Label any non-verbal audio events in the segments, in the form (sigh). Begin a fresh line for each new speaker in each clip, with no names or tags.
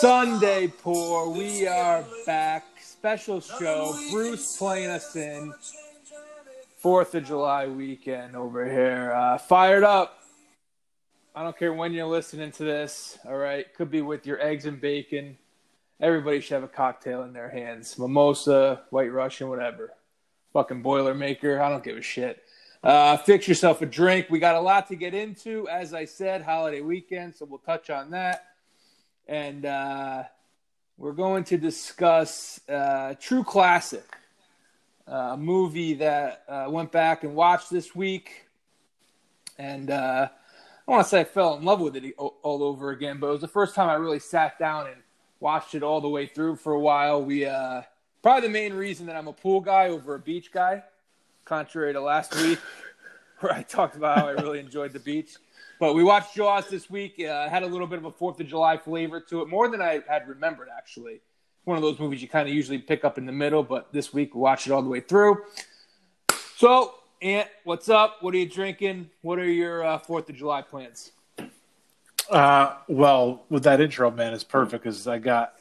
Sunday Pour. We are back. Special show. Bruce playing us in. Fourth of July weekend over here. Uh, fired up. I don't care when you're listening to this. All right, could be with your eggs and bacon. Everybody should have a cocktail in their hands. Mimosa, White Russian, whatever. Fucking Boilermaker. I don't give a shit. Uh, fix yourself a drink. We got a lot to get into. As I said, holiday weekend, so we'll touch on that. And uh, we're going to discuss uh, True Classic, a movie that uh, went back and watched this week. And uh, I want to say I fell in love with it all over again, but it was the first time I really sat down and watched it all the way through for a while. We uh, probably the main reason that I'm a pool guy over a beach guy contrary to last week (laughs) where I talked about how I really enjoyed the beach. But we watched Jaws this week. Uh, had a little bit of a Fourth of July flavor to it, more than I had remembered. Actually, one of those movies you kind of usually pick up in the middle, but this week we watched it all the way through. So, Ant, what's up? What are you drinking? What are your uh, Fourth of July plans?
Uh, well, with that intro, man, it's perfect because I got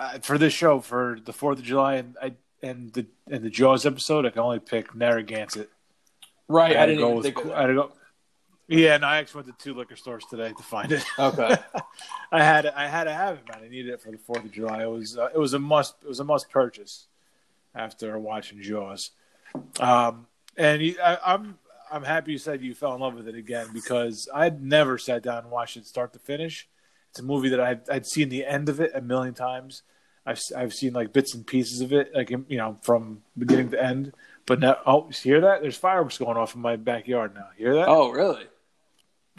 uh, for this show for the Fourth of July, and I and the and the Jaws episode, I can only pick Narragansett.
Right, I,
I
didn't
go with, I had to go. Yeah, and I actually went to two liquor stores today to find it.
Okay. (laughs)
I had I had to have it, man. I needed it for the Fourth of July. It was uh, it was a must it was a must purchase after watching Jaws. Um, and you, I, I'm I'm happy you said you fell in love with it again because I'd never sat down and watched it start to finish. It's a movie that I'd, I'd seen the end of it a million times. I've I've seen like bits and pieces of it, like you know, from beginning to end. But now, oh, you hear that? There's fireworks going off in my backyard now. You hear that?
Oh, really?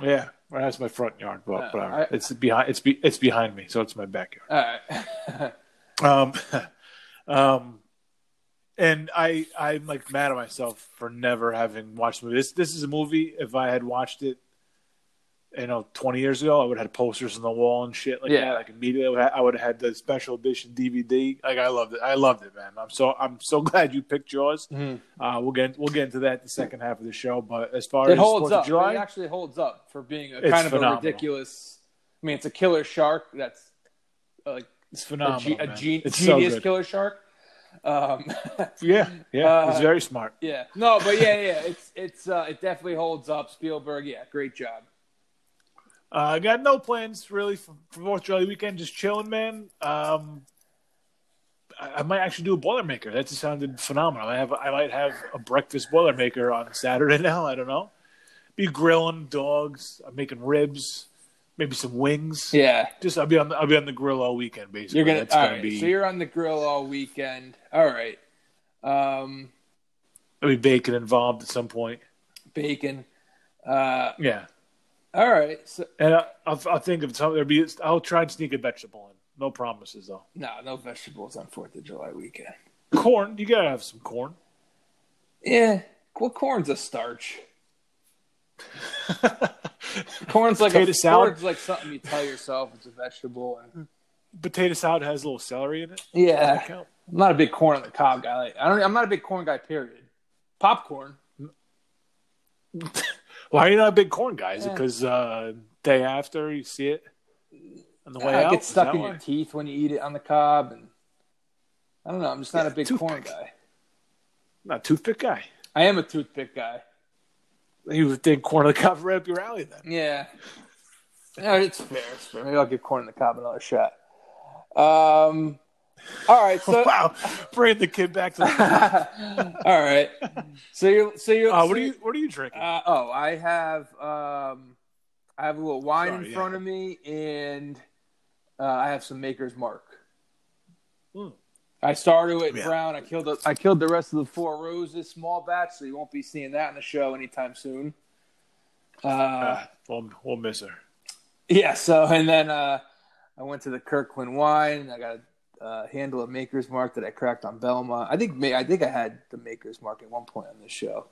Yeah, that's my front yard. Well,
Uh,
whatever.
I-
it's behind. It's be, it's behind me, so it's my backyard.
Right. (laughs)
Um, (laughs) um, and I I'm like mad at myself for never having watched the movie. This this is a movie. If I had watched it, you know, 20 years ago, I would have had posters on the wall and shit like
Yeah.
that. Like immediately, I would, have, I would have had the special edition DVD. Like I loved it. I loved it, man. I'm so I'm so (laughs) glad you picked Jaws.
Mhm.
Uh, we'll get we'll get into that the second half of the show. But as far as
It
as
holds up.
July,
It actually holds up for being a
It's
kind of
phenomenal.
a ridiculous. I mean, it's a killer shark. That's uh, like
it's
a,
phenomenal.
ge- a ge-
so
genius
good.
killer shark. Um, (laughs)
Yeah, yeah.
Uh,
he's very smart.
yeah, no, but yeah, yeah, it's it's uh, it definitely holds up. Spielberg, yeah, great job.
Uh, I got no plans really for, for Fourth July weekend. Just chilling, man. Um, I, I might actually do a Boilermaker. That just sounded phenomenal. I have I might have a breakfast Boilermaker on Saturday (laughs) now. I don't know. Be grilling dogs. I'm making ribs, maybe some wings.
Yeah,
Just I'll be on the, I'll be on the grill all weekend. Basically,
you're gonna.
That's
all
gonna
right,
be.
so you're on the grill all weekend. All right, um,
There'll be bacon involved at some point.
bacon. Uh,
Yeah,
all right, so
and I, I'll, I'll think of something. There'll be. I'll try and sneak a vegetable in. No promises though.
no, no vegetables on Fourth of July weekend.
Corn. You gotta have some corn.
Yeah, well, corn's a starch. Corn's like
Potato
a
salad?
corn's like something you tell yourself it's a vegetable. And,
Potato salad has a little celery in it.
yeah, I'm not a big corn on the cob guy. Like, I don't. I'm not a big corn guy. Period. Popcorn. (laughs)
Why are you not a big corn guy? Is it because uh, day after you see it on the way
Uh, it gets stuck in
why?
your teeth when you eat it on the cob, and I don't know. I'm just not
Yeah,
a big corn guy.
Not a toothpick guy.
I am a toothpick guy.
You would think corn on the cob right up your alley then.
Yeah. Yeah, it's fair. It's fair. Maybe I'll give corn on the cob another shot. Um. All right. So. (laughs)
wow, bring the kid back to. The, (laughs)
all right. So you. So you.
uh,
so
what are you? What are you drinking?
Uh, oh, I have um, I have a little wine
Sorry,
in
yeah.
front of me, and uh, I have some Maker's Mark.
Hmm.
I started with
Yeah.
brown. I killed the, I killed the rest of the four roses small batch, so you won't be seeing that in the show anytime soon. Uh,
Uh, we'll, we'll miss her.
yeah. So and then uh, I went to the Kirkland wine. I got a uh, handle of Maker's Mark that I cracked on Belmont. I think I think I had the Maker's Mark at one point on this show.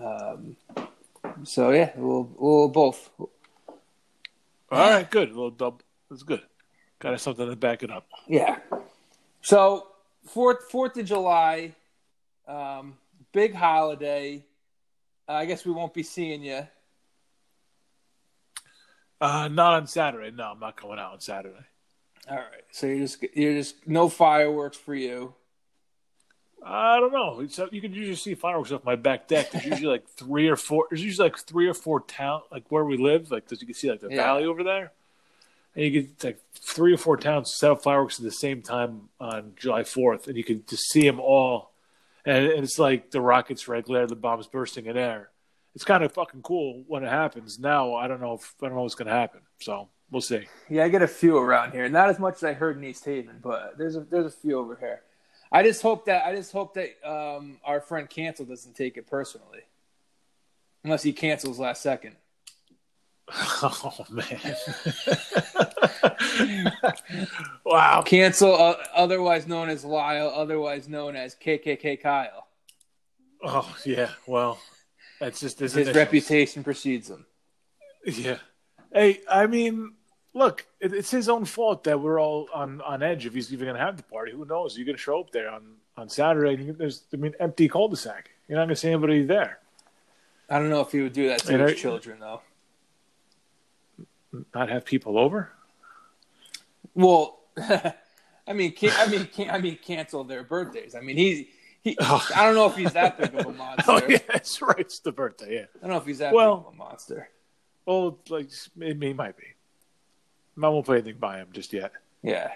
Um, so yeah, we'll we'll both.
All right, good. A little double. That's good. Got something to back it up.
Yeah. So Fourth Fourth of July, um, big holiday. I guess we won't be seeing you.
Uh, not on Saturday. No, I'm not going out on Saturday.
All right. So you're just you're just no fireworks for you.
I don't know. It's, uh, you can usually see fireworks off my back deck. There's usually like (laughs) three or four. There's usually like three or four town, like where we live. Like you can see like the
Yeah.
valley over there, and you get like three or four towns set up fireworks at the same time on July Fourth, and you can just see them all. And, and it's like the rockets red glare, the bombs bursting in air. It's kind of fucking cool when it happens. Now I don't know if I don't know what's going to happen. So we'll see.
Yeah, I get a few around here. Not as much as I heard in East Haven, but there's a there's a few over here. I just hope that I just hope that um, our friend Cancel doesn't take it personally, unless he cancels last second.
Oh man! (laughs) wow.
Cancel, uh, otherwise known as Lyle, otherwise known as KKK Kyle.
Oh yeah. Well, that's just his,
His reputation precedes him.
Yeah. Hey, I mean, look, it, it's his own fault that we're all on, on edge if he's even going to have the party. Who knows? You're going to show up there on, on Saturday. There's, I mean, empty cul-de-sac. You're not going to see anybody there.
I don't know if he would do that to
And
his
I-
children, though.
Not have people over.
Well, (laughs) I mean, can, I mean, can, I mean, cancel their birthdays. I mean, he, he. (laughs)
Oh.
I don't know if he's that big of a (laughs) monster.
Oh yeah, that's right. It's the birthday. Yeah.
I don't know if he's that
Well-
big of a monster.
Well, like it, he might be. I won't play anything by him just yet.
Yeah.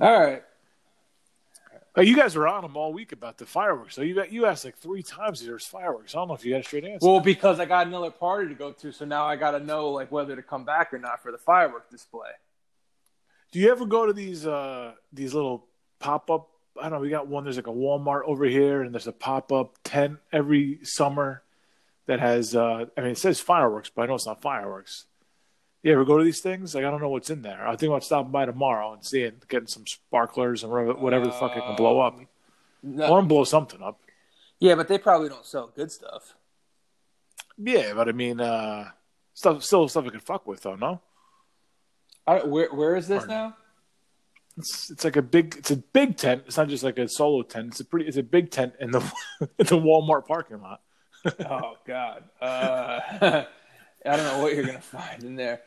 All right.
You guys were on him all week about the fireworks. So you you asked like three times if there's fireworks. I don't know if you got a straight answer.
Well, because I got another party to go to, so now I got to know like whether to come back or not for the firework display.
Do you ever go to these uh these little pop up? I don't know. We got one. There's like a Walmart over here, and there's a pop up tent every summer that has. uh I mean, it says fireworks, but I know it's not fireworks. You ever go to these things? Like I don't know what's in there. I think about stopping by tomorrow and seeing, getting some sparklers and whatever, whatever the fuck it can blow up. I
No.
want to blow something up.
Yeah, but they probably don't sell good stuff.
Yeah, but I mean, uh stuff still stuff I can fuck with though. No,
I, where where is this
Pardon.
now?
it's it's like a big it's a big tent. It's not just like a solo tent. It's a pretty it's a big tent in the (laughs) in the Walmart parking lot. (laughs)
oh God. Uh, (laughs) I don't know what you're gonna find in there.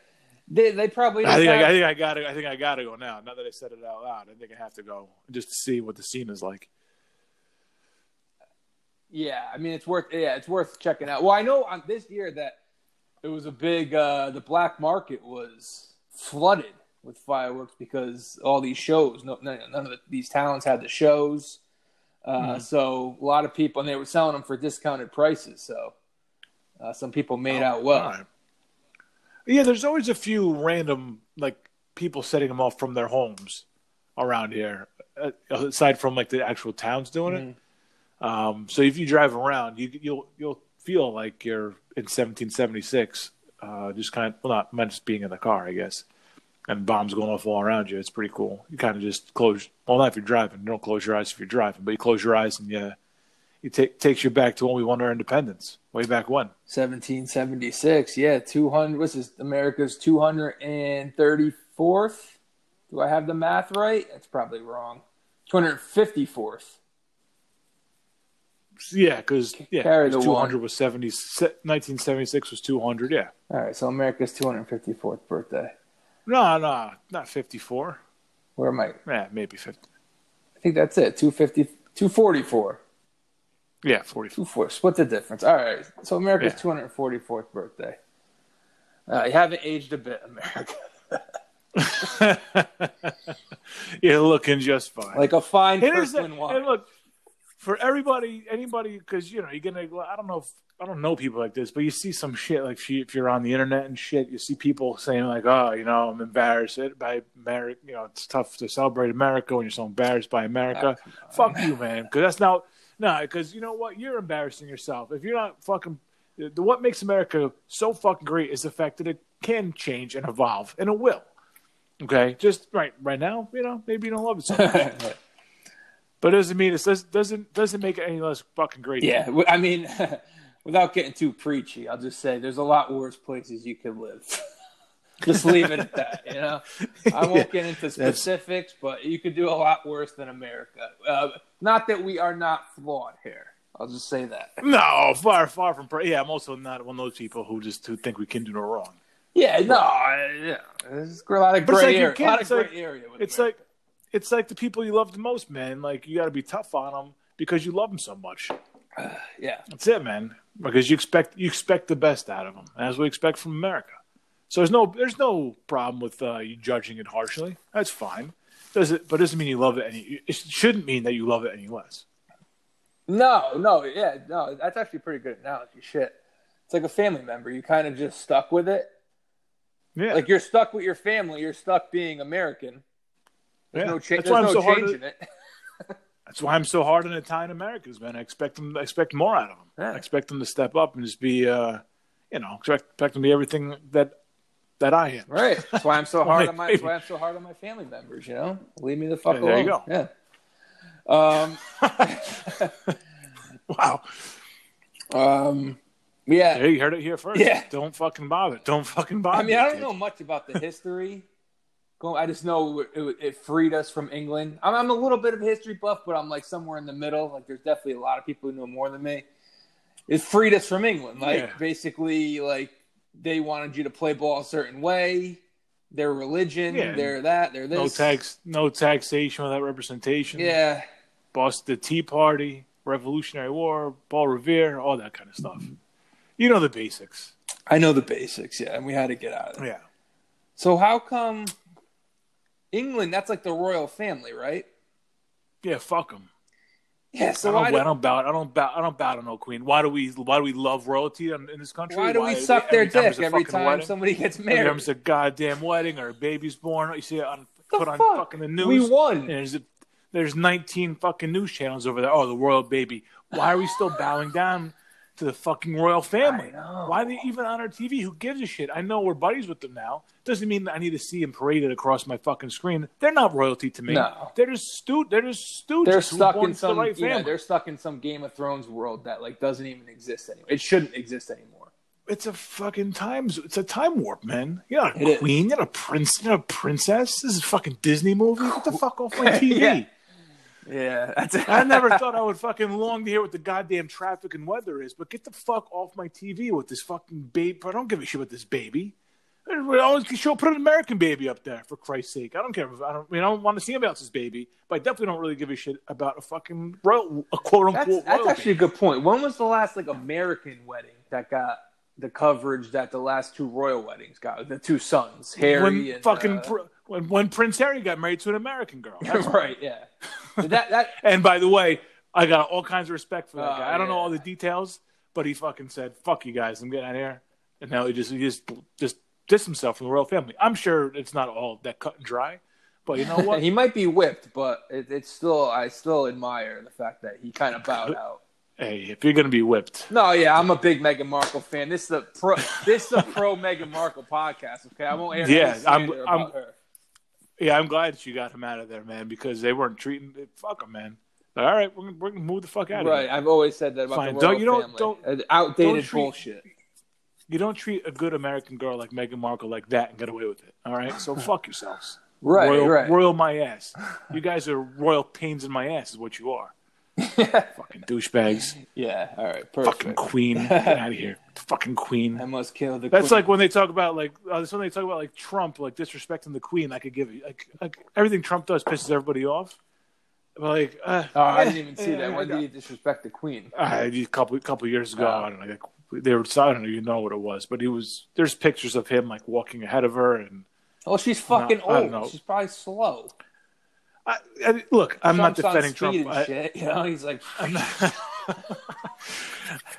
They they probably.
I think
just
I, I think I got to I think I got to go now. Now that I said it out loud, I think I have to go just to see what the scene is like.
Yeah, I mean it's worth yeah it's worth checking out. Well, I know on this year that it was a big uh, the black market was flooded with fireworks because all these shows no, none, none of the, these towns had the shows, uh, so a lot of people and they were selling them for discounted prices. So uh, some people made out well.
Yeah, there's always a few random like people setting them off from their homes around here, uh, aside from like the actual towns doing it. Um, so if you drive around, you you'll you'll feel like you're in 1776, uh, just kind of well, not meant just being in the car, I guess, and bombs going off all around you. It's pretty cool. You kind of just close. Well, not if you're driving. You don't close your eyes if you're driving, but you close your eyes and you it take takes you back to when we won our independence, way back when.
1776, yeah, 200. What's this? America's 234th. Do I have the math right? That's probably wrong. 254th.
Yeah, because yeah,
Carry the
200
one.
was 70. 1976 was 200. Yeah.
All right, so America's 254th birthday.
No, no, not 54.
Where am I?
Yeah, maybe 50.
I think that's it. 250, 244.
Yeah, 40.
24. Split the difference. All right, so America's
Yeah.
244th birthday. Uh, you haven't aged a bit, America. (laughs)
You're looking just fine.
Like a fine
It is that-
Kirkland wine.
and look, for everybody, anybody, because you know you're gonna. I don't know if I don't know people like this, but you see some shit like if you- if you're on the internet and shit, you see people saying like, "Oh, you know, I'm embarrassed by America. You know, it's tough to celebrate America when you're so embarrassed by America." Fuck you, man. Because that's not no. Because you know what? You're embarrassing yourself if you're not fucking. The, what makes America so fucking great is the fact that it can change and evolve, and it will. Okay, just right right now, you know, maybe you don't love it so much. (laughs) But it doesn't mean it doesn't doesn't doesn't make it any less fucking great.
Yeah, I mean, (laughs) without getting too preachy, I'll just say there's a lot worse places you could live. (laughs) just leave it at that. You know, I (laughs) won't get into specifics, but you could do a lot worse than America. Uh, not that we are not flawed here. I'll just say that.
No, far far from. pra- Yeah, I'm also not one of those people who just who think we can do no wrong.
Yeah, no, yeah. There's a lot of
it's
gray
like
area. a lot of
it's
gray
like-
area.
It's
America.
like it's like the people you love the most, man. Like you got to be tough on them because you love them so much. (sighs)
yeah,
That's it, man. Because you expect you expect the best out of them, as we expect from America. So there's no there's no problem with uh, you judging it harshly. That's fine. Does it? But it doesn't mean you love it any. It shouldn't mean that you love it any less.
no, no, yeah, no. That's actually pretty good analogy. Shit, it's like a family member. You kind of just stuck with it.
Yeah,
Like you're stuck with your family. You're stuck being American. There's
yeah.
no, cha-
That's
there's
why I'm
no
so hard.
changing
To,
it. (laughs)
that's why I'm so hard on Italian Americans, man. I expect them. I expect more out of them.
Yeah.
I expect them to step up and just be, uh, you know, expect, expect them to be everything that that I am.
Right. That's why I'm so (laughs) hard on my. That's why I'm so hard on my family members. You know, leave me the fuck
Yeah,
alone.
there you go.
Yeah. Um. (laughs)
Wow.
Um. Yeah.
Hey, you heard it here first.
Yeah.
Don't fucking bother. Don't fucking bother.
I mean, I don't
kid.
know much about the history. I just know it, it, it freed us from England. I'm, I'm a little bit of a history buff, but I'm like somewhere in the middle. Like, there's definitely a lot of people who know more than me. It freed us from England. Like,
Yeah.
basically, like they wanted you to play ball a certain way. Their religion,
Yeah.
their that, their this.
No tax, no taxation without representation.
Yeah,
Boston Tea Party, Revolutionary War, Paul Revere, all that kind of stuff. You know the basics.
I know the basics. Yeah, and we had to get out of it.
Yeah.
So how come England? That's like the royal family, right?
Yeah, fuck them.
Yeah. So
I don't,
do,
I don't bow. I don't bow. I don't bow to no queen. Why do we? Why do we love royalty in, in this country?
why do we
every
suck their
time
dick every time
wedding?
somebody gets
Every time
married?
there's a goddamn wedding or a baby's born, you see it on
The
put on fucking the news.
We won.
And there's a, there's 19 fucking news channels over there. Oh, the royal baby. Why are we still bowing down to the fucking royal family? Why are they even on our TV? Who gives a shit? I know we're buddies with them now. Doesn't mean that I need to see them paraded across my fucking screen. They're not royalty to me.
No.
They're just stu- They're just stooges.
They're stuck in
to the
some
right
yeah, they're stuck in some Game of Thrones world that like doesn't even exist anymore. It shouldn't exist anymore.
It's a fucking times. It's a time warp, man. You're not
It
a
is.
queen. You're not a prince. You're not a princess. This is a fucking Disney movie. Get the fuck off my TV. (laughs)
Yeah. Yeah, that's
I never (laughs) thought I would fucking long to hear what the goddamn traffic and weather is, but get the fuck off my TV with this fucking baby. I don't give a shit with this baby. I always show put an American baby up there for Christ's sake. I don't care. If, I don't. I, mean, I don't want to see anybody else's baby, but I definitely don't really give a shit about a fucking royal, a quote unquote.
that's
royal
actually a good point. When was the last like American wedding that got the coverage that the last two royal weddings got? The two sons. Harry
when
and
fucking
uh,
pr- when, when Prince Harry got married to an American girl. (laughs) That's
right, yeah. That that (laughs)
And by the way, I got all kinds of respect for that
Oh,
guy. I don't know all the details, but he fucking said, "Fuck you guys, I'm getting out of here." And now he just he just just dissed himself from the royal family. I'm sure it's not all that cut and dry, but you know (laughs) what?
he might be whipped, but it, it's still I still admire the fact that he kind of bowed (laughs) out.
hey, if you're gonna be whipped,
No, yeah, I'm a big Meghan Markle fan. This is a pro. this is a pro Meghan Markle podcast. Okay, I won't air
Yeah, I'm- I'm-
about her.
Yeah, I'm glad that you got him out of there, man, because they weren't treating it. fuck him, man. Like, all right, we're gonna, we're gonna move the fuck out of here. Right.
I've always said that about
Fine.
the
Don't-
royal
you don't-
family.
don't-
Uh, outdated
don't treat-
bullshit.
You don't treat a good American girl like Meghan Markle like that and get away with it. All right, so (laughs) fuck yourselves.
Right,
royal,
right.
royal my ass. (laughs) You guys are royal pains in my ass, is what you are. (laughs) Fucking douchebags.
yeah, all right,
Fucking queen. (laughs) Get out of here. Fucking queen.
I must kill the.
That's
queen.
like when they talk about like uh, that's when they talk about like Trump like disrespecting the queen. I could give you like, like everything Trump does pisses everybody off. But like, uh,
Oh, I didn't even see (laughs) that. When did he disrespect the queen?
uh, a couple couple years ago,
Oh.
I don't know. Like, they were I don't know, you know what it was, but he was. There's pictures of him like walking ahead of her, and
Oh, she's fucking
don't
old. She's probably slow.
I, I, look, I'm not
Trump's on
defending Trump. I-
shit. You know, he's like,
not. (laughs)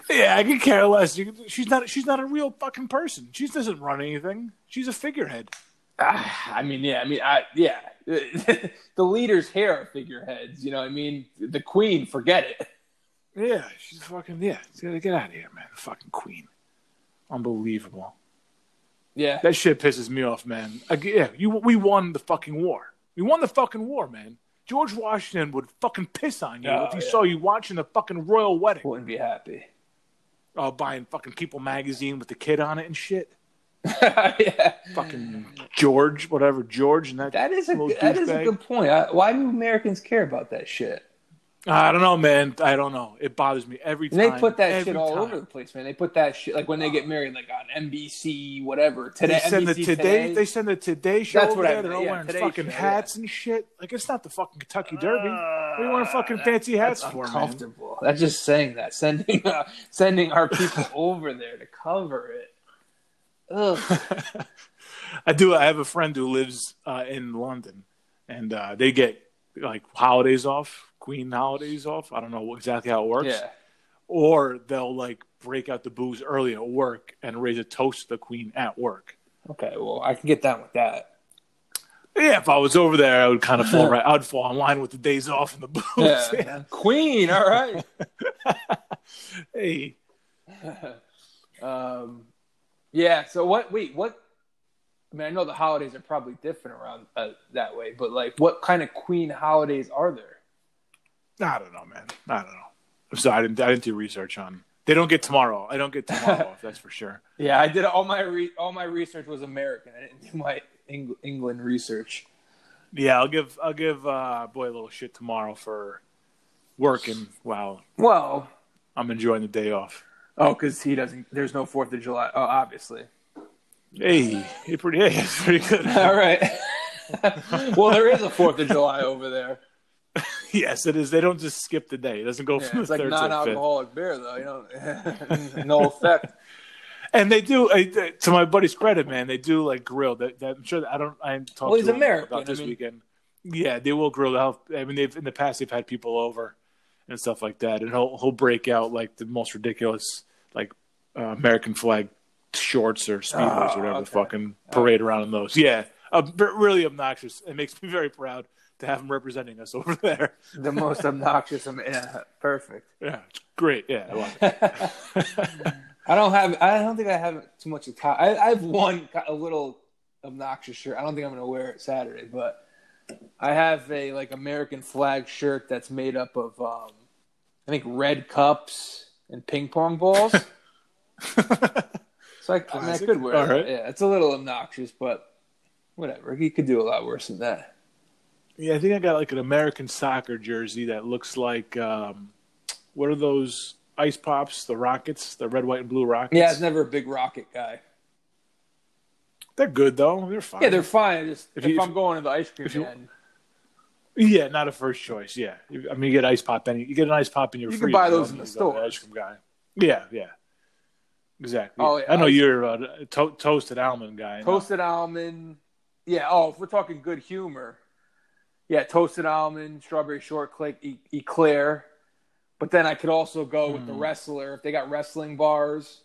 yeah, I can care less. You, she's not. She's not a real fucking person. She doesn't run anything. She's a figurehead.
ah, I mean, yeah, I mean, I yeah. (laughs) the leaders here are figureheads. You know, what I mean, the queen, forget it.
Yeah, she's fucking. Yeah, get get out of here, man. The fucking queen. Unbelievable.
Yeah,
That shit pisses me off, man. Like, yeah, you. We won the fucking war. We won the fucking war, man. George Washington would fucking piss on you
Oh,
if he oh,
yeah.
saw you watching the fucking royal wedding.
wouldn't be happy.
Oh, buying fucking People magazine with the kid on it and shit. (laughs)
yeah,
Fucking George, whatever George, and that.
that is a
little
good, that is a good point. I, why do Americans care about that shit?
I don't know, man. I don't know. It bothers me every time.
And they put that shit all
time.
over the place, man. They put that shit like when they get married, like on NBC, whatever. Today,
They send the
NBC
today, They send the Today Show
That's
over
what I
there. They're all
yeah,
wearing fucking
Show,
hats and shit. Like it's not the fucking Kentucky Derby. what are you wearing fucking fancy hats
That's
for, man?
uncomfortable. That's just saying that sending uh, sending our people (laughs) over there to cover it. (laughs) Ugh.
I do. I have a friend who lives uh, in London, and uh, they get like holidays off, Queen holidays off. I don't know exactly how it works.
Yeah.
Or they'll like break out the booze early at work and raise a toast to the Queen at work.
Okay. Well, I can get down with that.
Yeah, if I was over there, I would kind of fall (laughs) right. I'd fall in line with the days off and the booze.
Yeah. Queen. All right. (laughs)
hey, (laughs)
um, yeah. So what? Wait. What? I mean, I know the holidays are probably different around uh, that way, but like, what kind of Queen holidays are there?
I don't know, man. I don't know. I'm sorry, I didn't. I didn't do research on. They don't get tomorrow. I don't get tomorrow off. (laughs) That's for sure.
Yeah, I did all my re- all my research was American. I didn't do my Eng- England research.
Yeah, I'll give. I'll give uh, boy a little shit tomorrow for working while
Well,
I'm enjoying the day off.
oh, because he doesn't. There's no Fourth of July. Oh, obviously.
Hey, you're pretty. (laughs) Hey, it's pretty good.
All right. (laughs) well, there is a Fourth of July over there.
Yes, it is. They don't just skip the day. It doesn't go
Yeah,
from
it's
the
like
third to the fifth.
non-alcoholic beer, though. You know, (laughs) no effect.
And they do. uh, To my buddy's credit, man, they do like grill. That, that I'm sure. That I don't. I talked
Well, he's
to him
American,
about this
I mean-
weekend. Yeah, they will grill. They'll- I mean, they've in the past they've had people over and stuff like that, and he'll he'll break out like the most ridiculous like uh, American flag shorts or speedos
Oh,
or whatever.
okay.
Fucking parade around in those. Yeah, uh, really obnoxious. It makes me very proud to have him representing us (laughs) over there.
The most obnoxious. Am- Yeah, perfect.
Yeah, it's great. Yeah, I love it. (laughs)
I don't have. I don't think I have too much of time. I, I have one a little obnoxious shirt. I don't think I'm going to wear it Saturday, but I have a like American flag shirt that's made up of um, I think red cups and ping pong balls. (laughs) so I, I, mean, I could wear
All
it.
right.
Yeah, it's a little obnoxious, but whatever. He could do a lot worse than that.
Yeah, I think I got like an American soccer jersey that looks like um, what are those ice pops? The Rockets, the red, white, and blue Rockets.
Yeah, I was never a big rocket guy.
they're good though. They're fine.
Yeah, they're fine. Just
If
if,
you-
I'm going to the ice cream
you- yeah, not a first choice. Yeah, I mean, you get ice pop any, you get an ice pop in your.
You can buy those in the?
Go. Ice cream guy. Yeah, yeah, exactly.
Oh, yeah,
I know you're a to- toasted almond guy.
Toasted almond. Yeah. Oh, if we're talking good humor, yeah, toasted almond, strawberry shortcake, e- eclair. But then I could also go with the
Hmm.
wrestler if they got wrestling bars.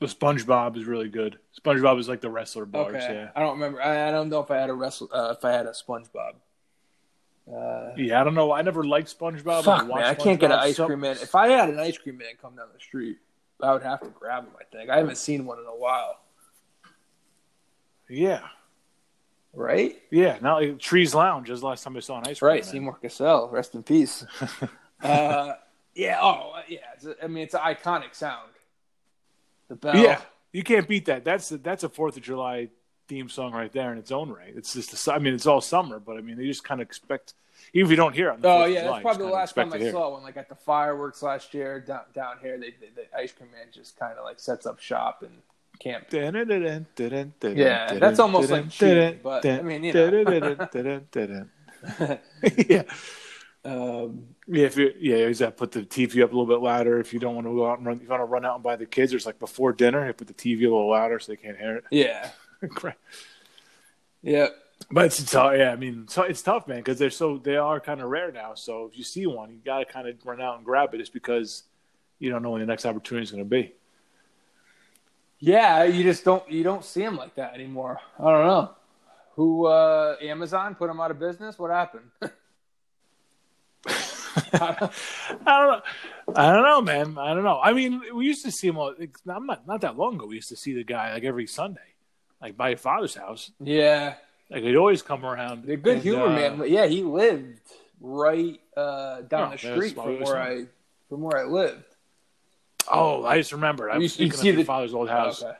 The SpongeBob is really good. SpongeBob is like the wrestler bars.
Okay.
Yeah,
I don't remember. I, I don't know if I had a wrestle. Uh, if I had a SpongeBob. Uh,
yeah. I don't know. I never liked SpongeBob.
fuck
I
man, I can't get an ice cream man. If I had an ice cream man come down the street, I would have to grab him. I think I haven't seen one in a while.
Yeah,
Right.
yeah. Now like Trees Lounge is the last time I saw an ice cream.
Right,
man.
Seymour Cassel, rest in peace. (laughs) uh, yeah, oh, yeah. It's a, I mean, it's an iconic sound. The bell.
Yeah, you can't beat that. That's a, that's a Fourth of July theme song right there in its own right. It's just, a I mean, it's all summer, but I mean, they just kind of expect, even if you don't hear it. On the
Oh yeah,
July,
that's probably the last time I saw one. Like at the fireworks last year down down here, they, they the ice cream man just kind of like sets up shop and camp.
Yeah,
that's almost like cheating, but, I mean, you
know. yeah,
Um,
yeah. If you yeah, have to put the TV up a little bit louder. If you don't want to go out and run, you want to run out and buy the kids. There's like before dinner, you put the TV a little louder so they can't hear
yeah,
it. Crap.
yeah.
But it's tough. Yeah, I mean, so it's tough, man, because they're so they are kind of rare now. So if you see one, you got to kind of run out and grab it, just because you don't know when the next opportunity is going to be.
Yeah, you just don't you don't see them like that anymore. I don't know. Who uh Amazon put them out of business? What happened? (laughs)
I don't know. I don't know, man. I don't know. I mean, we used to see him. All, it's not, not that long ago. We used to see the guy like every Sunday, like by your father's house.
yeah,
Like he'd always come around.
the good
and,
humor
uh,
man. But yeah, he lived right uh, down
Oh,
the street from where I from where I lived.
Oh, I just remembered. I
You-
was
you
speaking
see
of your
the-
father's old house.
Okay.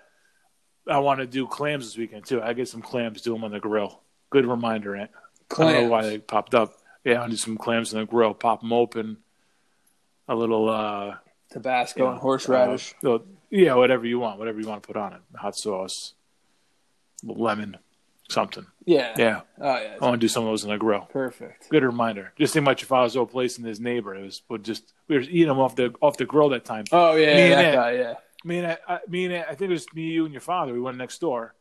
I want to do clams this weekend too. I get some clams, do them on the grill. Good reminder, Ant. I don't know why they popped up. Yeah, I'll do some clams on the grill, pop them open, a little uh,
Tabasco
you
and horseradish.
uh, yeah, whatever you want, whatever you want to put on it, hot sauce, lemon, something.
yeah.
Yeah,
Oh yeah.
I want to do some of those in the grill.
Perfect.
Good reminder. Just think about your father's old place and his neighbor. It was would just we were eating them off the off the grill that time.
Oh yeah,
Me and
that
Ed.
guy. Yeah.
Me and I, I, me and I, I think it was me, you, and your father. We went next door,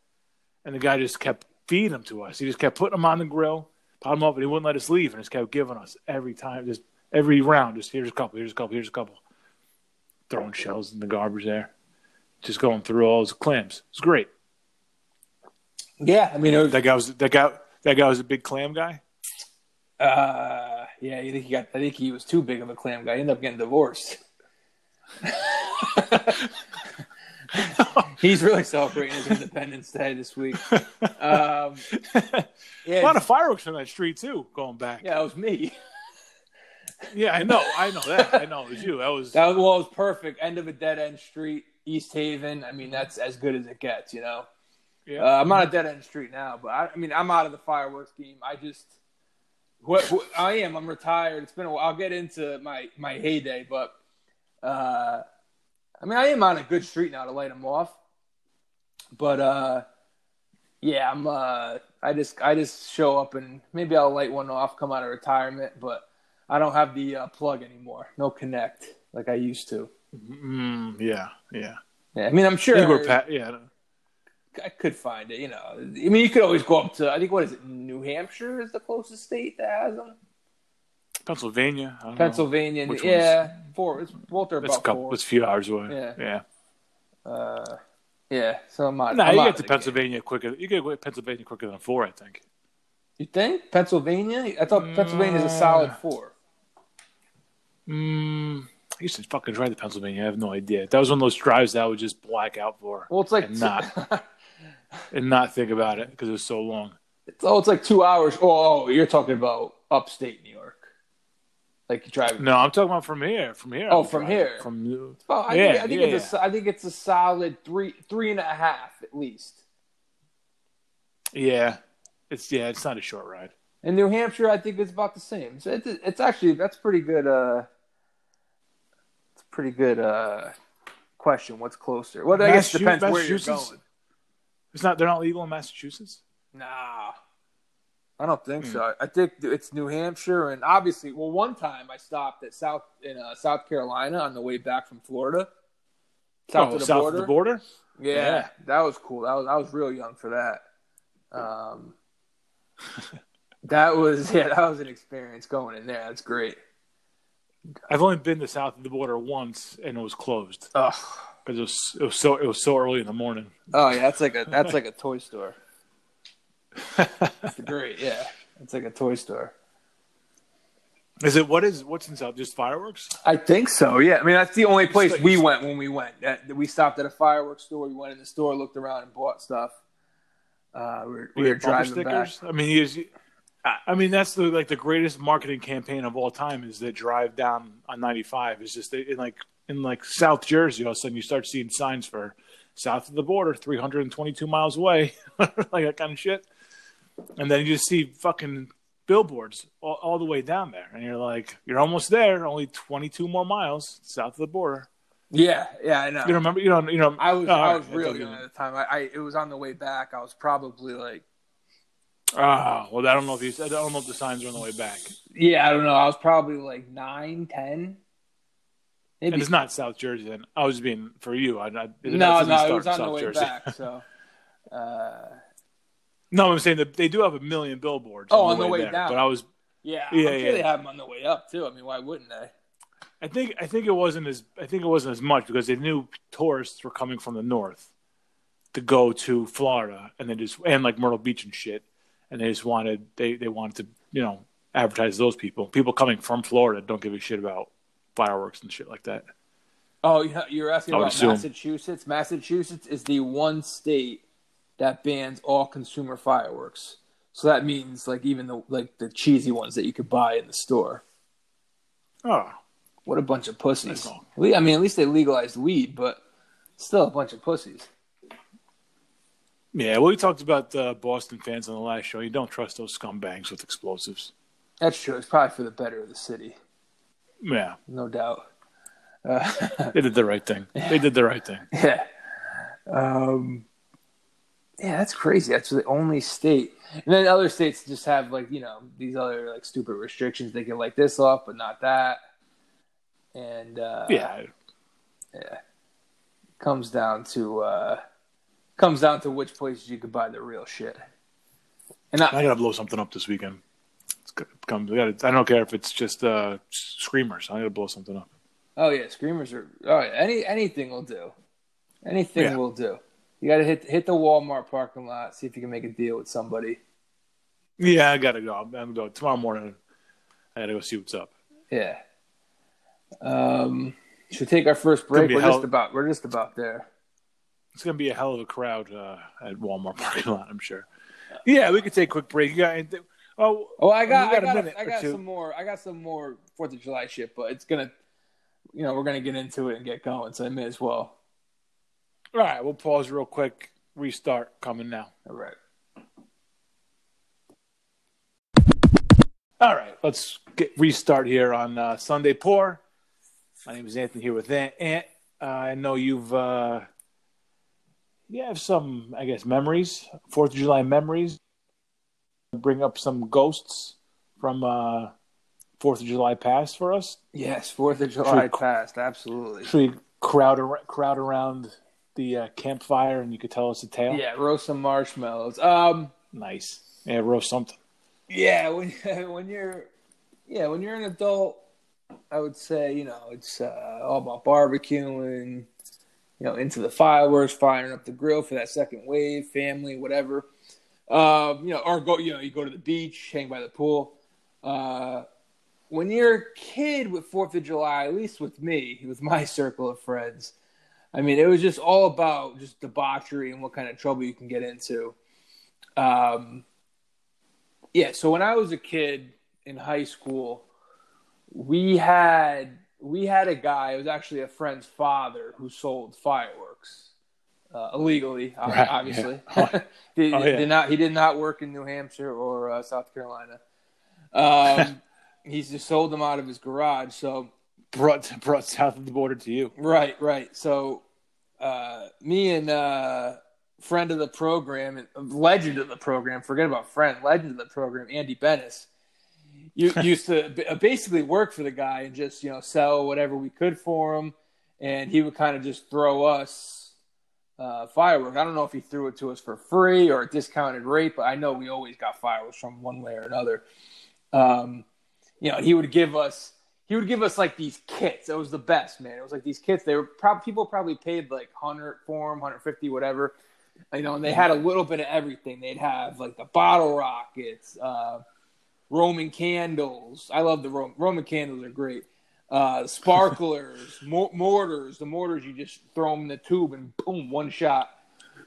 and the guy just kept feeding them to us. He just kept putting them on the grill, pop them up, and he wouldn't let us leave, and just kept giving us every time, just every round. Just here's a couple, here's a couple, here's a couple. Throwing shells in the garbage there, just going through all those clams. It's great.
Yeah. I mean, it was,
That guy was that guy. That guy was a big clam guy.
uh, yeah. I think he got. I think he was too big of a clam guy. He ended up getting divorced. (laughs) He's really celebrating his Independence Day this week. Um, (laughs)
a lot of fireworks on that street too. Going back.
yeah, it was me.
Yeah, I know. I know that. I know it was you. That was. (laughs)
That was, well, it was perfect. End of a dead end street, East Haven. I mean, that's as good as it gets, you know.
Yeah.
Uh, I'm on a dead end street now, but I, I mean, I'm out of the fireworks game. I just, what, what I am, I'm retired. It's been a while. I'll get into my my heyday, but uh, I mean, I am on a good street now to light them off. But uh, yeah, I'm. Uh, I just I just show up and maybe I'll light one off, come out of retirement, but I don't have the uh, plug anymore. No connect like I used to.
Mm, yeah. Yeah.
Yeah, I mean, I'm sure
I think we're pa- yeah.
I could find it. You know, I mean, you could always go up to. I think what is it? New Hampshire is the closest state that has them.
Pennsylvania. I don't.
Pennsylvania,
Which
yeah, four. It's are
That's a couple.
four.
It's a few hours away.
Yeah.
Yeah.
Uh, yeah, so I'm out.
No,
I'm
you get to
the game.
Pennsylvania quicker. You get to Pennsylvania quicker than four, I think.
You think Pennsylvania? I thought Pennsylvania is a
Mm.
solid four.
Mm, I used to fucking drive to Pennsylvania. I have no idea. That was one of those drives that I would just black out for
Well, it's like
not. (laughs) and not think about it because it was so long.
it's, oh, it's like two hours. Oh, oh, you're talking about upstate New York, like you drive.
No, I'm talking about from here. From here.
Oh, from here.
From
Oh, I
Yeah,
think, I think
yeah,
it's a, I think it's a solid three, three and a half at least.
yeah, it's yeah, it's not a short ride.
In New Hampshire, I think it's about the same. So it's, it's actually that's pretty good. Uh, it's pretty good uh, question. What's closer? Well, I guess it depends where you're going.
It's not. They're not legal in Massachusetts.
Nah, I don't think
Hmm.
so. I think it's New Hampshire, and obviously, well, one time I stopped at South in uh, South Carolina on the way back from Florida. South
oh,
of the
south
border.
of the border.
Yeah,
Yeah.
that was cool. That was I was real young for that. Um, that was yeah, that was an experience going in there. That's great.
I've only been to south of the border once, and it was closed
Oh,
because it was it was so it was so early in the morning.
oh yeah, that's like a that's like a (laughs) toy store. (laughs) That's great. Yeah, it's like a toy store.
Is it what is what's inside? Just fireworks?
I think so. Yeah, I mean that's the only place we went when we went. We stopped at a fireworks store. We went in the store, looked around, and bought stuff. Uh, we were, we were driving back.
stickers. I mean, I mean that's the like the greatest marketing campaign of all time is that drive down on 95. Is just like in like South Jersey, all of a sudden you start seeing signs for south of the border, 322 miles away, (laughs) like that kind of shit. And then you just see fucking billboards all, all the way down there, and you're like, you're almost there, only 22 more miles south of the border.
Yeah, yeah, I know.
You remember? You don't. You know.
I was
oh,
I was
right,
real young at the time. I, I it was on the way back. I was probably like
Ah, well, I don't know if you. I don't know if the signs are on the way back.
yeah, I don't know. I was probably like nine, ten.
And it's not South Jersey. Then I was being for you. I, I,
no, no, it was on
South
the way
Jersey.
back. So, (laughs) uh,
No, I'm saying that they do have a million billboards.
Oh, on the way
there,
down.
But I was.
yeah,
Yeah,
I'm sure
yeah.
they have them on the way up too. I mean, why wouldn't they?
I think. I think it wasn't as. I think it wasn't as much because they knew tourists were coming from the north to go to Florida, and they just and like Myrtle Beach and shit, and they just wanted they they wanted to you know advertise those people. People coming from Florida don't give a shit about fireworks and shit like that.
Oh, you're asking about
assume.
Massachusetts. Massachusetts is the one state that bans all consumer fireworks. So that means like even the like the cheesy ones that you could buy in the store.
Oh,
What a bunch of pussies. I mean, at least they legalized weed, but still a bunch of pussies.
Yeah, well, we talked about uh, Boston fans on the last show. You don't trust those scumbags with explosives.
That's true. It's probably for the better of the city,
Yeah,
no doubt. Uh,
they did the right thing. They did the right thing. (laughs)
yeah. Um, yeah, that's crazy. That's the only state. And then other states just have like, you know, these other like stupid restrictions. They can light this off, but not that. And uh
Yeah,
yeah. Comes down to uh comes down to which places you could buy the real shit. And I,
I gotta blow something up this weekend. Come. I, gotta, I don't care if it's just uh, screamers. I gotta blow something up.
oh yeah, screamers are oh yeah, any anything will do. Anything
Yeah.
will do. You got to hit hit the Walmart parking lot, see if you can make a deal with somebody.
Yeah, I gotta go. I'm gonna go tomorrow morning. I gotta go see what's up.
Yeah. Um, should we take our first break. We're
hell-
just about we're just about there.
It's gonna be a hell of a crowd uh, at Walmart (laughs) parking lot. I'm sure. Yeah, we could take a quick break. You got anything? Oh,
Oh, I got
You
I
got a minute
I got some more. I got some more Fourth of July shit, but it's gonna, you know, we're gonna get into it and get going, so I may as well.
all right. We'll pause real quick. Restart coming now.
All right.
All right, let's get restart here on uh, Sunday Pour. My name is Anthony here with Ant. Ant. Uh, I know you've uh, you have some, I guess, memories, Fourth of July memories. Bring up some ghosts from uh, Fourth of July past for us.
Yes, Fourth of July
Should-
passed. Absolutely.
Should we crowd ar- crowd around the uh, campfire and you could tell us a tale?
Yeah, roast some marshmallows. Um,
nice. Yeah, roast something.
yeah, when (laughs) when you're, yeah, when you're an adult, I would say you know it's uh, all about barbecuing, you know, into the fireworks, firing up the grill for that second wave, family, whatever. Um, you know, or go, you know, you go to the beach, hang by the pool. Uh, when you're a kid with Fourth of July, at least with me, with my (laughs) circle of friends, I mean, it was just all about just debauchery and what kind of trouble you can get into. Um, yeah, so when I was a kid in high school, we had we had a guy. It was actually a friend's father who sold fireworks uh, illegally,
Right,
obviously.
yeah. (laughs) (laughs)
Did-
Oh, yeah.
did not he did not work in New Hampshire or uh, South Carolina. Um, (laughs) he's just sold them out of his garage. So
Brought brought south of the border to you.
Right, right. So, uh, me and uh, friend of the program, and legend of the program, forget about friend, legend of the program, Andy Bennis, you used to basically work for the guy and just you know sell whatever we could for him, and he would kind of just throw us uh, fireworks. I don't know if he threw it to us for free or a discounted rate, but I know we always got fireworks from one way or another. Um, you know, he would give us he would give us like these kits. It was the best, man. It was like these kits. They were prob- people probably paid like hundred for them, hundred fifty, whatever. You know, and they had a little bit of everything. They'd have like the bottle rockets, uh, Roman candles. I love the Ro- Roman candles are great. Uh, sparklers, (laughs) mor- mortars. The mortars you just throw them in the tube and boom, one shot.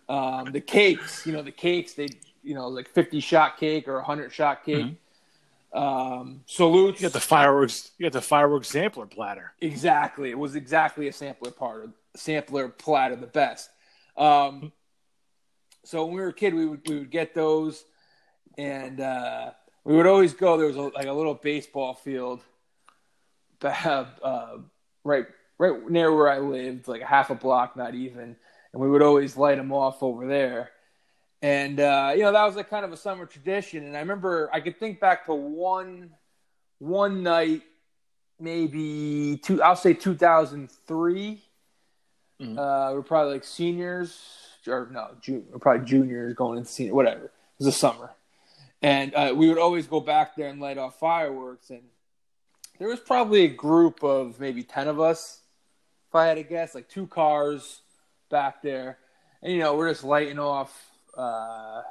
Um, the cakes, you know, the cakes they, you know, like fifty shot cake or hundred shot cake. Um, salutes.
You got the fireworks. You got the fireworks sampler platter.
Exactly. It was exactly a sampler part of sampler platter, the best. Um, so when we were a kid, we would we would get those, and uh, we would always go. There was a, like a little baseball field, that, uh, right right near where I lived, like a half a block, not even, and we would always light them off over there. And uh, you know that was like kind of a summer tradition. And I remember I could think back to one one night maybe two I'll say 2003
Mhm.
uh we're probably like seniors or no junior we're probably juniors going into senior whatever it was the summer and uh, we would always go back there and light off fireworks and there was probably a group of maybe 10 of us if i had to guess like two cars back there and you know we're just lighting off uh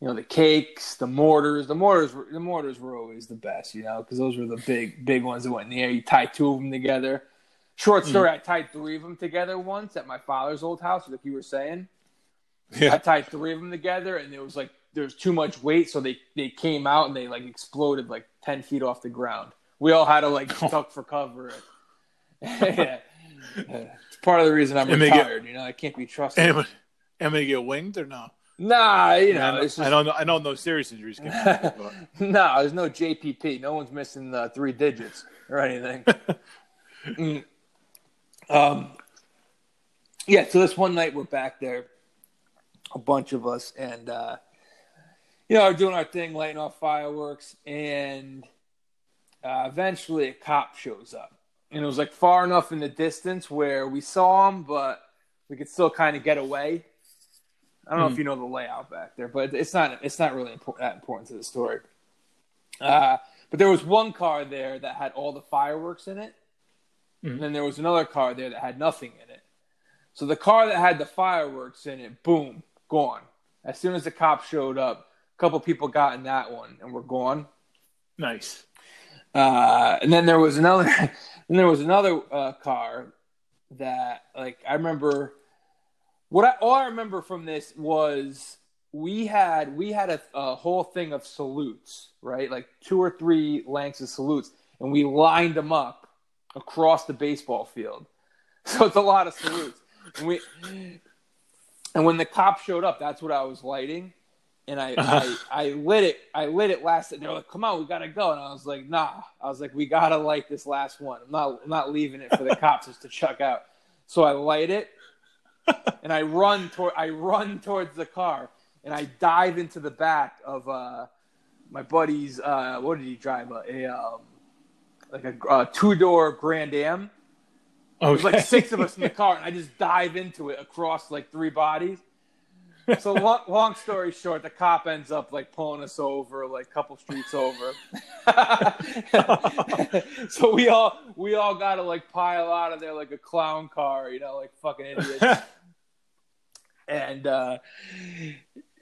you know the cakes, the mortars. The mortars, were, the mortars were always the best, you know, because those were the big, big ones that went in the air. You tie two of them together. Short story: I tied three of them together once at my father's old house, like you were saying.
yeah.
I tied three of them together, and it was like there was too much weight, so they they came out and they like exploded like ten feet off the ground. We all had to like (laughs) duck for cover. (laughs) yeah. It's part of the reason I'm
And they get-
retired. you know, I can't be trusted.
Am I, am I gonna get winged or no?
Nah, you know,
I, know
just,
I don't know. I know no serious injuries. Can happen, (laughs)
no, there's no JPP. No one's missing the three digits or anything. Mm. Um, yeah. So this one night we're back there, a bunch of us, and uh, you know, we're doing our thing, lighting off fireworks, and uh, eventually a cop shows up, and it was like far enough in the distance where we saw him, but we could still kind of get away. I don't know if you know the layout back there, but it's not it's not really impor- that important to the story. Uh, but there was one car there that had all the fireworks in it, and then there was another car there that had nothing in it. So the car that had the fireworks in it, boom, gone. As soon as the cop showed up, a couple people got in that one and were gone.
nice.
Uh, and then there was another, (laughs) and there was another uh, car that, like, I remember. What I all I remember from this was we had we had a, a whole thing of salutes, right? Like two or three lengths of salutes, and we lined them up across the baseball field. (laughs) So it's a lot of salutes. And we and when the cop showed up, that's what I was lighting. And I, I, (laughs) I lit it. I lit it last. And they're like, "Come on, we gotta go." And I was like, "Nah." I was like, "We gotta light this last one. I'm not, I'm not leaving it for the cops just to chuck out." So I light it, (laughs) and I run toward, I run towards the car, and I dive into the back of uh, my buddy's. Uh, what did he drive? A, a um, like a uh, two door Grand Am.
Okay.
There's like six of us in the car, and I just dive into it across like three bodies. So long, long story short, the cop ends up like pulling us over, like a couple streets over. (laughs) so we all we all got to like pile out of there like a clown car, you know, like fucking idiots. (laughs) and uh,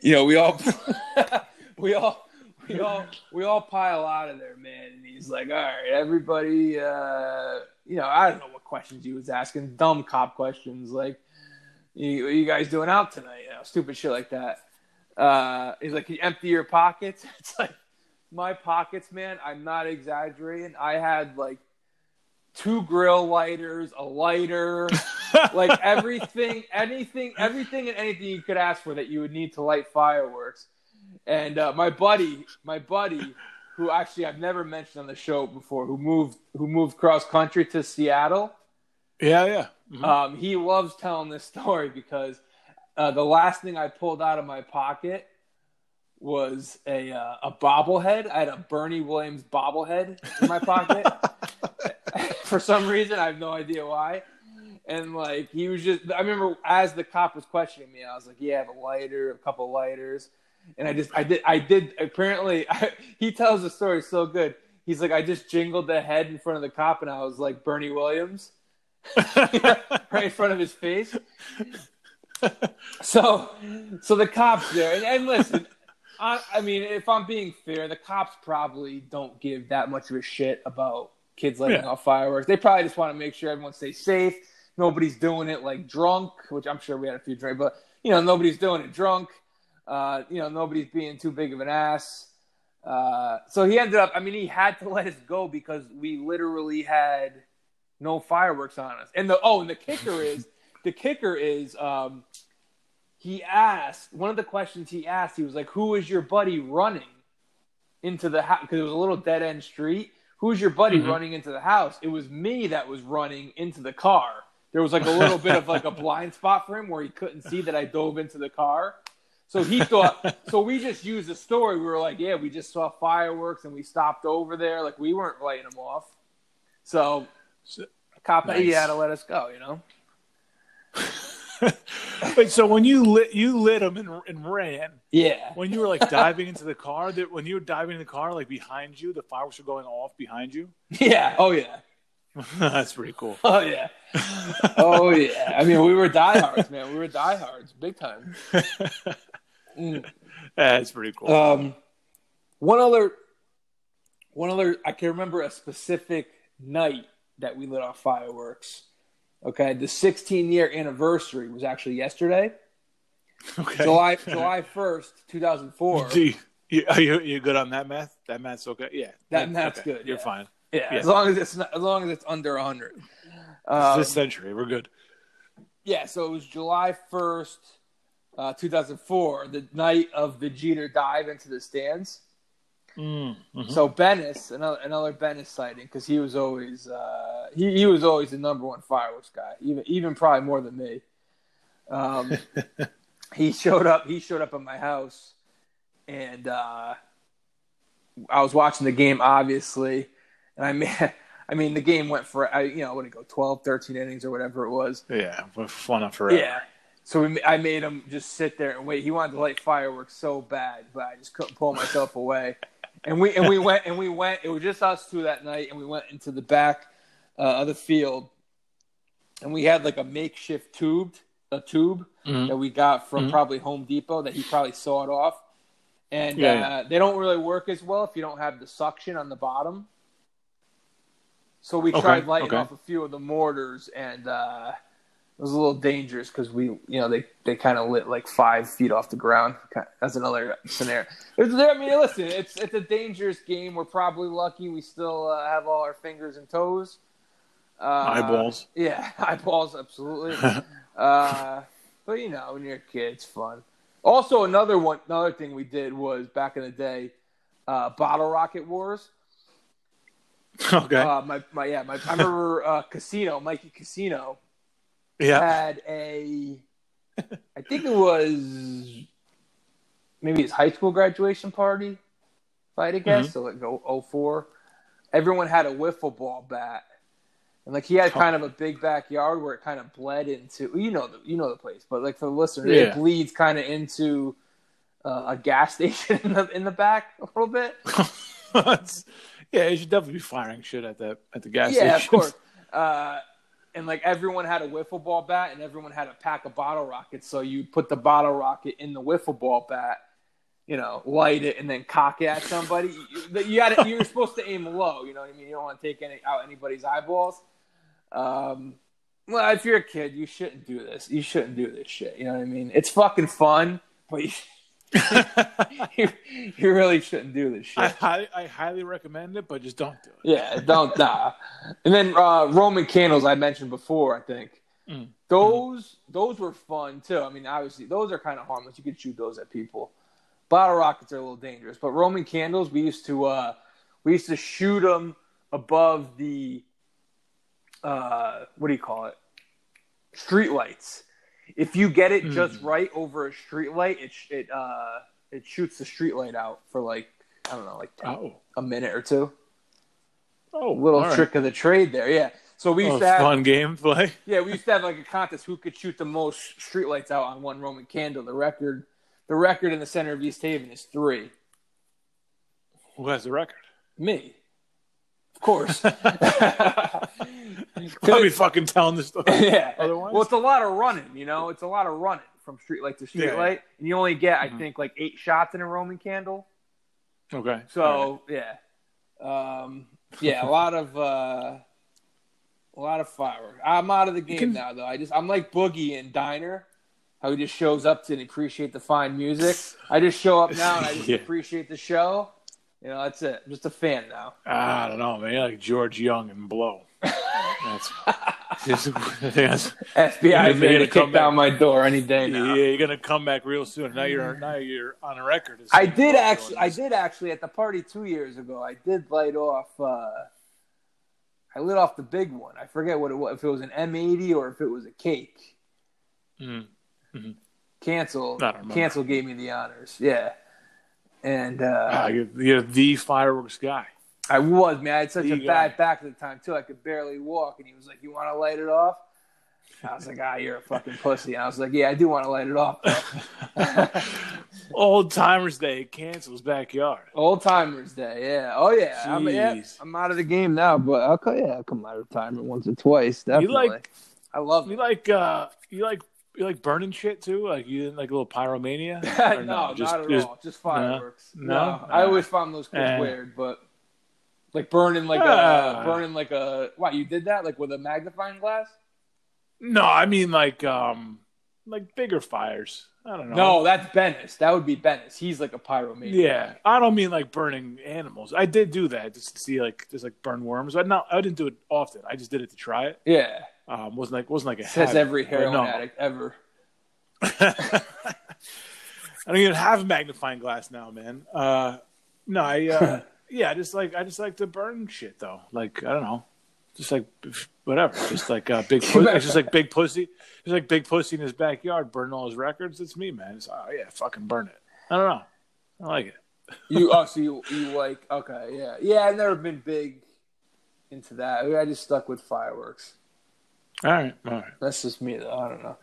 you know, we all (laughs) we all we all we all pile out of there, man. And he's like, "All right, everybody." Uh, you know, I don't know what questions he was asking, dumb cop questions like, "You, what you guys doing out tonight?" You know, stupid shit like that. Uh, he's like, you empty your pockets?" (laughs) It's like my pockets, man. I'm not exaggerating. I had like two grill lighters, a lighter, (laughs) like everything, anything, everything, and anything you could ask for that you would need to light fireworks. And uh, my buddy, my buddy, who actually I've never mentioned on the show before, who moved, who moved cross country to Seattle.
Yeah, yeah. Mhm.
Um, he loves telling this story because uh, the last thing I pulled out of my pocket was a uh, a bobblehead. I had a Bernie Williams bobblehead in my pocket. (laughs) For some reason, I have no idea why. And like he was just, I remember as the cop was questioning me, I was like, "Yeah, I have a lighter, a couple lighters," and I just, I did, I did. Apparently, (laughs) he tells the story so good. He's like, I just jingled the head in front of the cop, and I was like Bernie Williams, (laughs) right in front of his face. So, so the cops there, and, and listen, I, I mean, if I'm being fair, the cops probably don't give that much of a shit about kids lighting
Yeah.
off fireworks. They probably just want to make sure everyone stays safe. Nobody's doing it like drunk, which I'm sure we had a few drinks, but you know, nobody's doing it drunk. Uh, you know, nobody's being too big of an ass. Uh, so he ended up. I mean, he had to let us go because we literally had no fireworks on us. And the oh, and the kicker is (laughs) the kicker is um, he asked one of the questions he asked. He was like, "Who is your buddy running into the house?" Because it was a little dead end street. Who's your buddy
Mhm.
running into the house? It was me that was running into the car. There was like a little bit of like a blind spot for him where he couldn't see that I dove into the car. So he thought. (laughs) so we just used the story. We were like, "Yeah, we just saw fireworks and we stopped over there. Like we weren't lighting them off." So- cop
Nice.
he had to let us go. You know. (laughs)
Wait, so when you lit, you lit them and, and ran.
Yeah.
When you were like diving into the car, that when you were diving in the car, like behind you, the fireworks were going off behind you.
Yeah. Oh yeah. (laughs)
That's pretty cool. (laughs)
Oh yeah. Oh yeah. I mean, we were diehards, man. We were diehards, big time. Mm.
That's pretty cool.
Um, one other, one other. I can remember a specific night that we lit off fireworks. Okay, the 16 year anniversary was actually yesterday,
okay.
July (laughs) July 1st, 2004.
Do you, you, are you, you good on that math? That math's okay. Yeah,
That math's
okay.
good,
You're
yeah.
fine.
Yeah,
Yeah.
as long as it's not, as long as it's under 100. Um,
this century, we're good.
yeah, so it was July 1st, uh, 2004, the night of the Jeter dive into the stands.
Mm, mhm.
So Bennis, another another Bennis sighting, because he was always uh, he he was always the number one fireworks guy, even even probably more than me. Um, (laughs) he showed up. He showed up at my house, and uh, I was watching the game, obviously, and I mean, (laughs) I mean, the game went for I you know what did it go 12, 13 innings or whatever it was.
yeah, fun up forever.
Yeah. So we, I made him just sit there and wait. He wanted to light fireworks so bad, but I just couldn't pull myself away. And we and we (laughs) went and we went. It was just us two that night, and we went into the back uh, of the field, and we had like a makeshift tube, a tube
Mhm.
that we got from
Mhm.
probably Home Depot that he probably sawed off. And
Yeah,
uh,
yeah.
they don't really work as well if you don't have the suction on the bottom. So we
Okay,
tried lighting
okay.
off a few of the mortars, and uh, it was a little dangerous because we, you know, they, they kind of lit like five feet off the ground. That's another scenario. It's, I mean, listen, it's it's a dangerous game. We're probably lucky we still uh, have all our fingers and toes. Uh,
Eyeballs.
Yeah, (laughs) eyeballs, absolutely. (laughs) uh, but you know, when you're a kid, it's fun. Also, another one, another thing we did was back in the day, uh, bottle rocket wars. (laughs)
okay.
Uh, my, my, yeah, my, I remember uh, Casino, Mikey Casino
yeah.
had a, I think it was maybe his high school graduation party, if I had to guess.
Mhm.
So like oh, 04. Everyone had a wiffle ball bat. And like he had kind of a big backyard where it kind of bled into you know the you know the place, but like for the listener,
Yeah.
it bleeds kind of into uh, a gas (laughs) station in the in the back a little bit. (laughs)
Yeah, you should definitely be firing shit at the at the gas station.
yeah, of course. Uh, and like everyone had a wiffle ball bat, and everyone had a pack of bottle rockets. So you put the bottle rocket in the wiffle ball bat, you know, light it, and then cock it at somebody. You, you got You're supposed to aim low. You know what I mean? You don't want to take any out anybody's eyeballs. Um, well, if you're a kid, you shouldn't do this. You shouldn't do this shit. You know what I mean? It's fucking fun, but you, (laughs) you, you really shouldn't do this shit.
I, hi- I highly recommend it, but just don't do it.
Yeah, don't nah. And then uh, Roman candles I mentioned before. I think
Mm.
those those were fun too. I mean, obviously those are kind of harmless. You could shoot those at people. Bottle rockets are a little dangerous, but Roman candles we used to uh, we used to shoot them above the uh, what do you call it? Street lights. If you get it just
Mm.
right over a street light, it it uh, it shoots the street light out for like I don't know, like
Oh,
a minute or two
oh,
little
right.
trick of the trade there. Yeah. So we used
Oh,
to have
fun game play. (laughs)
yeah, we used to have like a contest who could shoot the most streetlights out on one Roman candle. The record the record in the center of East Haven is three.
Who has the record?
Me. Of course. (laughs) (laughs)
I'll be fucking telling this (laughs) story.
yeah.
Otherwise?
Well, it's a lot of running, you know. It's a lot of running from streetlight to streetlight,
Yeah.
and you only get, I
Mhm.
think, like eight shots in a Roman candle.
Okay.
So
All
yeah, um, yeah, a lot of uh, a lot of fireworks. I'm out of the game
can-
now, though. I just I'm like Boogie in Diner, how he just shows up to appreciate the fine music. I just show up now and I just (laughs)
Yeah.
appreciate the show. You know, that's it. I'm just a fan now.
I don't know, man. You're like George Jung and Blow. That's, just, that's (laughs)
FBI
You're
is
gonna come
kick down
back.
my door any day now.
yeah, you're gonna come back real soon. Now you're now you're on a record.
I did actually. I did actually at the party two years ago. I did light off. Uh, I lit off the big one. I forget what it was. If it was an M80 or if it was a cake.
Mm.
Cancel.
I don't remember.
Cancel gave me the honors. Yeah, and uh,
Ah, you're, you're the fireworks guy.
I was man. I had such a bad back at the time too. I could barely walk, and he was like, "You want to light it off?" I was like, "Ah, you're a fucking pussy." And I was like, "Yeah, I do want to light it off." though." (laughs)
Old Timers Day Cancel's backyard.
Old timers day, yeah. Oh yeah, I'm, yeah,
Jeez.
I'm out of the game now, but I'll come, yeah, I'll come out of retirement once or twice. Definitely.
like-
I love
You
it.
like uh you like you like burning shit too? Like you didn't like a little pyromania? (laughs)
no,
Or
not at
just-
all. Just fireworks.
No?
No,
No?
I always found those kids
Eh.
weird, but like burning like
Ah.
a burning like a. What you did that like with a magnifying glass?
No, I mean like um like bigger fires. I don't know.
No, that's Bennis. That would be Bennis. He's like a pyromaniac.
Yeah, I don't mean like burning animals. I did do that just to see like just like burn worms. I not I didn't do it often. I just did it to try it.
Yeah.
Um, wasn't like wasn't like a
Says
habit.
every heroin
no.
addict ever. (laughs)
I don't even have a magnifying glass now, man. Uh, no, I uh, (laughs) yeah, I just like I just like to burn shit though. Like I don't know, just like whatever, just like uh, big, (laughs) pussy, it's just like big pussy, just like big pussy in his backyard burning all his records. It's me, man. It's, oh yeah, fucking burn it. I don't know, I like it.
you oh, so (laughs) you you like okay, yeah, yeah. I've never been big into that. I just stuck with fireworks.
All right, all right.
That's just me though. I don't know.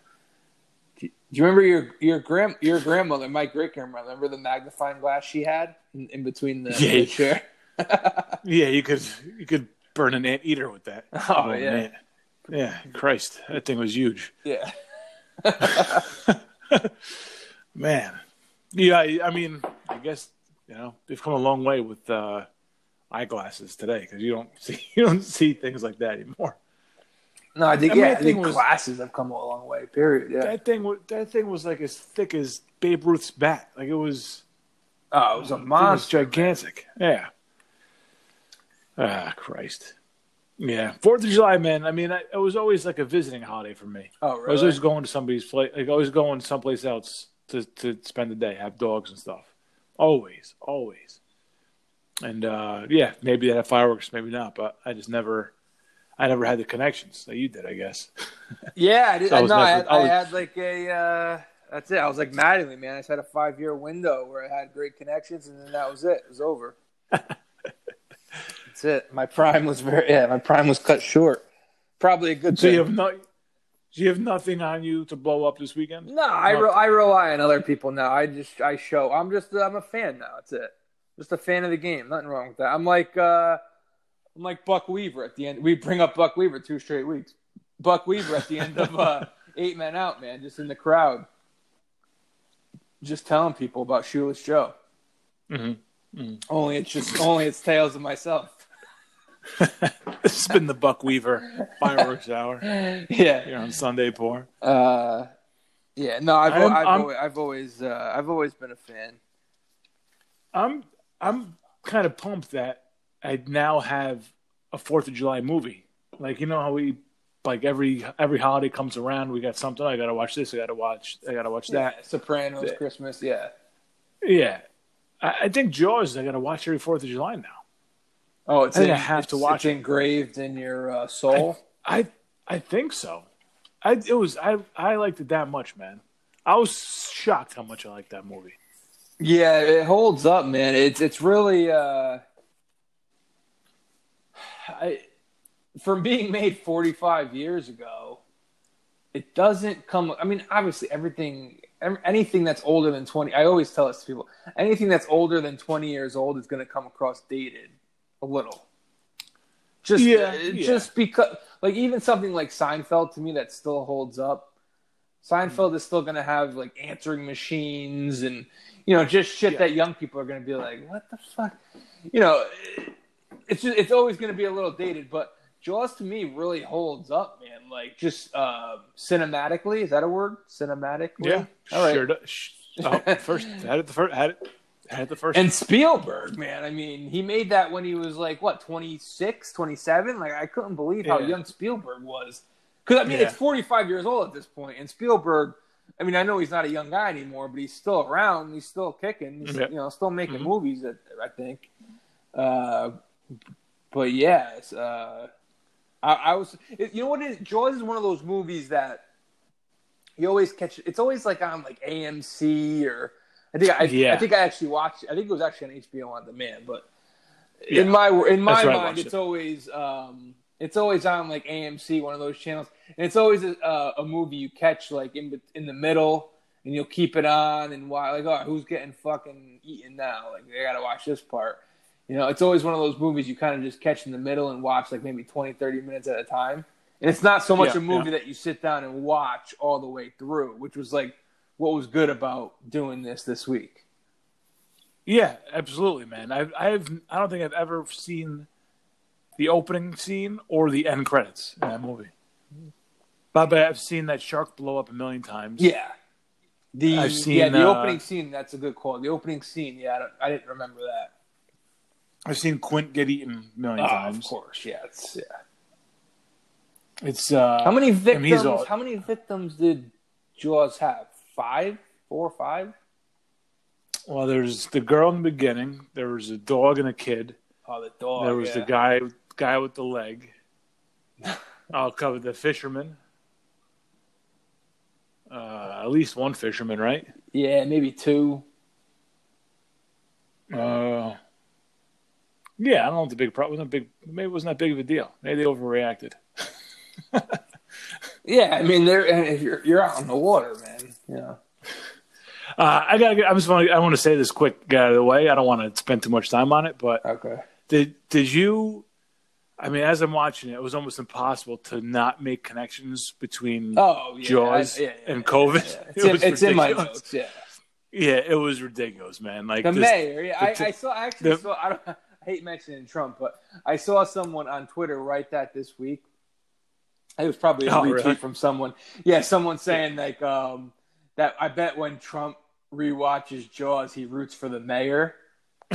Do you remember your your grand your grandmother, my great grandmother? Remember the magnifying glass she had in, in between the,
Yeah.
the chair? (laughs)
Yeah, you could you could burn an anteater with that.
Oh, yeah.
man. yeah. Christ, that thing was huge,
yeah. (laughs)
man. Yeah, I, I mean, I guess you know they've come a long way with uh, eyeglasses today because you don't (laughs) see you don't see things like that anymore.
No, I think
I mean,
yeah, I think
was-
glasses have come a long way. Period. Yeah.
That thing was that thing was like as thick as Babe Ruth's bat. Like it was,
oh, it was a
it was
monster.
gigantic. Yeah. Ah, Christ. Yeah, Fourth of July, man. I mean, I, it was always like a visiting holiday for me.
Oh, really?
I was always going to somebody's place, like always going someplace else to to spend the day, have dogs and stuff. Always, always. And uh yeah, maybe they have fireworks, maybe not, but I just never, I never had the connections that you did. I guess. (laughs)
Yeah, I did.
So I was
no, I, had,
I
I had like a. Uh, that's it. I was like Mattingly, man. I just had a five year window where I had great connections, and then that was it. It was over. (laughs) that's it. My prime was very. Yeah, my prime was cut short. Probably a good
So
thing.
you have no, so you have nothing on you to blow up this weekend.
no, I re- I rely on other people now. I just I show. I'm just I'm a fan now. That's it. Just a fan of the game. Nothing wrong with that. I'm like uh, I'm like Buck Weaver at the end. We bring up Buck Weaver two straight weeks. Buck Weaver at the end of uh, (laughs) Eight Men Out, man, just in the crowd, just telling people about Shoeless Joe.
Mm-hmm.
Only it's just only it's tales of myself. (laughs)
this has been the Buck Weaver fireworks hour (laughs)
Yeah,
here on Sunday Pour.
uh, yeah. No, I've
I'm-
I've,
I'm-
always, I've always uh, I've always been a fan.
I'm I'm kind of pumped that I now have a Fourth of July movie. Like you know how we like every every holiday comes around, we got something. I gotta watch this. I gotta watch. I gotta watch that.
Yeah, Sopranos,
Yeah.
Christmas. Yeah.
Yeah, I, I think Jaws. I gotta watch every Fourth of July now.
Oh, it's
I
in-
I have to watch
It's engraved in your uh, soul.
I I think so. I it was I I liked it that much, man. I was shocked how much I liked that movie.
Yeah, it holds up, man. It's it's really uh I from being made 45 years ago, it doesn't come I mean, obviously everything anything that's older than 20 I always tell this to people, anything that's older than 20 years old is going to come across dated a little. Just
Yeah,
uh,
yeah.
just because like even something like Seinfeld to me that still holds up. Seinfeld is still going to have like answering machines and you know just shit
Yeah.
that young people are going to be like, what the fuck, you know. It's just, it's always going to be a little dated, but Jaws to me really holds up, man. Like just uh, cinematically, is that a word? Cinematically,
Yeah,
All right.
sure. Oh, first (laughs) had it the first had it had it the first.
And Spielberg, man, I mean, he made that when he was like what 26, 27? Like I couldn't believe how
Yeah.
young Spielberg was. Cuz I mean,
Yeah.
it's 45 years old at this point and Spielberg I mean, I know he's not a young guy anymore, but he's still around. He's still kicking. He's,
Yeah.
you know, still making
Mhm.
movies. I, I think. Uh, but it's, uh, I, I was. It, you know what? It is? Jaws is one of those movies that you always catch. It's always like on like AMC or I think I,
Yeah.
I think I actually watched. I think it was actually on HBO on demand. But
Yeah.
in my in my mind, it's
it.
always um, it's always on like AMC, one of those channels, and it's always a, a movie you catch like in in the middle, and you'll keep it on and why like oh who's getting fucking eaten now? Like I gotta watch this part. You know, it's always one of those movies you kind of just catch in the middle and watch like maybe 20, 30 minutes at a time. And it's not so much
Yeah,
a movie
yeah.
that you sit down and watch all the way through, which was like what was good about doing this this week.
yeah, absolutely, man. I've I've I don't think I've ever seen the opening scene or the end credits in that movie. But, I've seen that shark blow up a million times.
Yeah. The
I've seen,
yeah the
uh,
opening scene that's a good call. The opening scene, yeah, I, don't, I didn't remember that.
I've seen Quint get eaten a million
Oh,
times.
of course, yeah, it's, yeah.
It's uh,
How many victims?
all-
How many victims did Jaws have? Five, four, five.
Well, there's the girl in the beginning. There was a dog and a kid.
Oh, the dog.
there was
yeah.
the guy guy with the leg. (laughs) I'll cover the fisherman. Uh, at least one fisherman, right?
Yeah, maybe two.
Uh, yeah, I don't know what the big problem a big. Maybe it wasn't that big of a deal. Maybe they overreacted. (laughs)
Yeah, I mean, they're you're you're out on the water, man. Yeah.
Uh, I got. I just want. I want to say this quick, get out of the way. I don't want to spend too much time on it, but
Okay.
did did you? I mean, as I'm watching it, it was almost impossible to not make connections between
Oh, yeah.
Jaws
I- yeah, yeah,
and COVID.
yeah.
It (laughs)
It's, in, it's in my notes. Yeah.
Yeah, it was ridiculous, man. Like
The
this-
mayor. Yeah, I,
the-
I saw. I actually
the-
saw. I, don't, I hate mentioning Trump, but I saw someone on Twitter write that this week. It was probably a
Oh,
retweet
really?
from someone. Yeah, someone saying like um, that. I bet when Trump rewatches Jaws, he roots for the mayor. (laughs)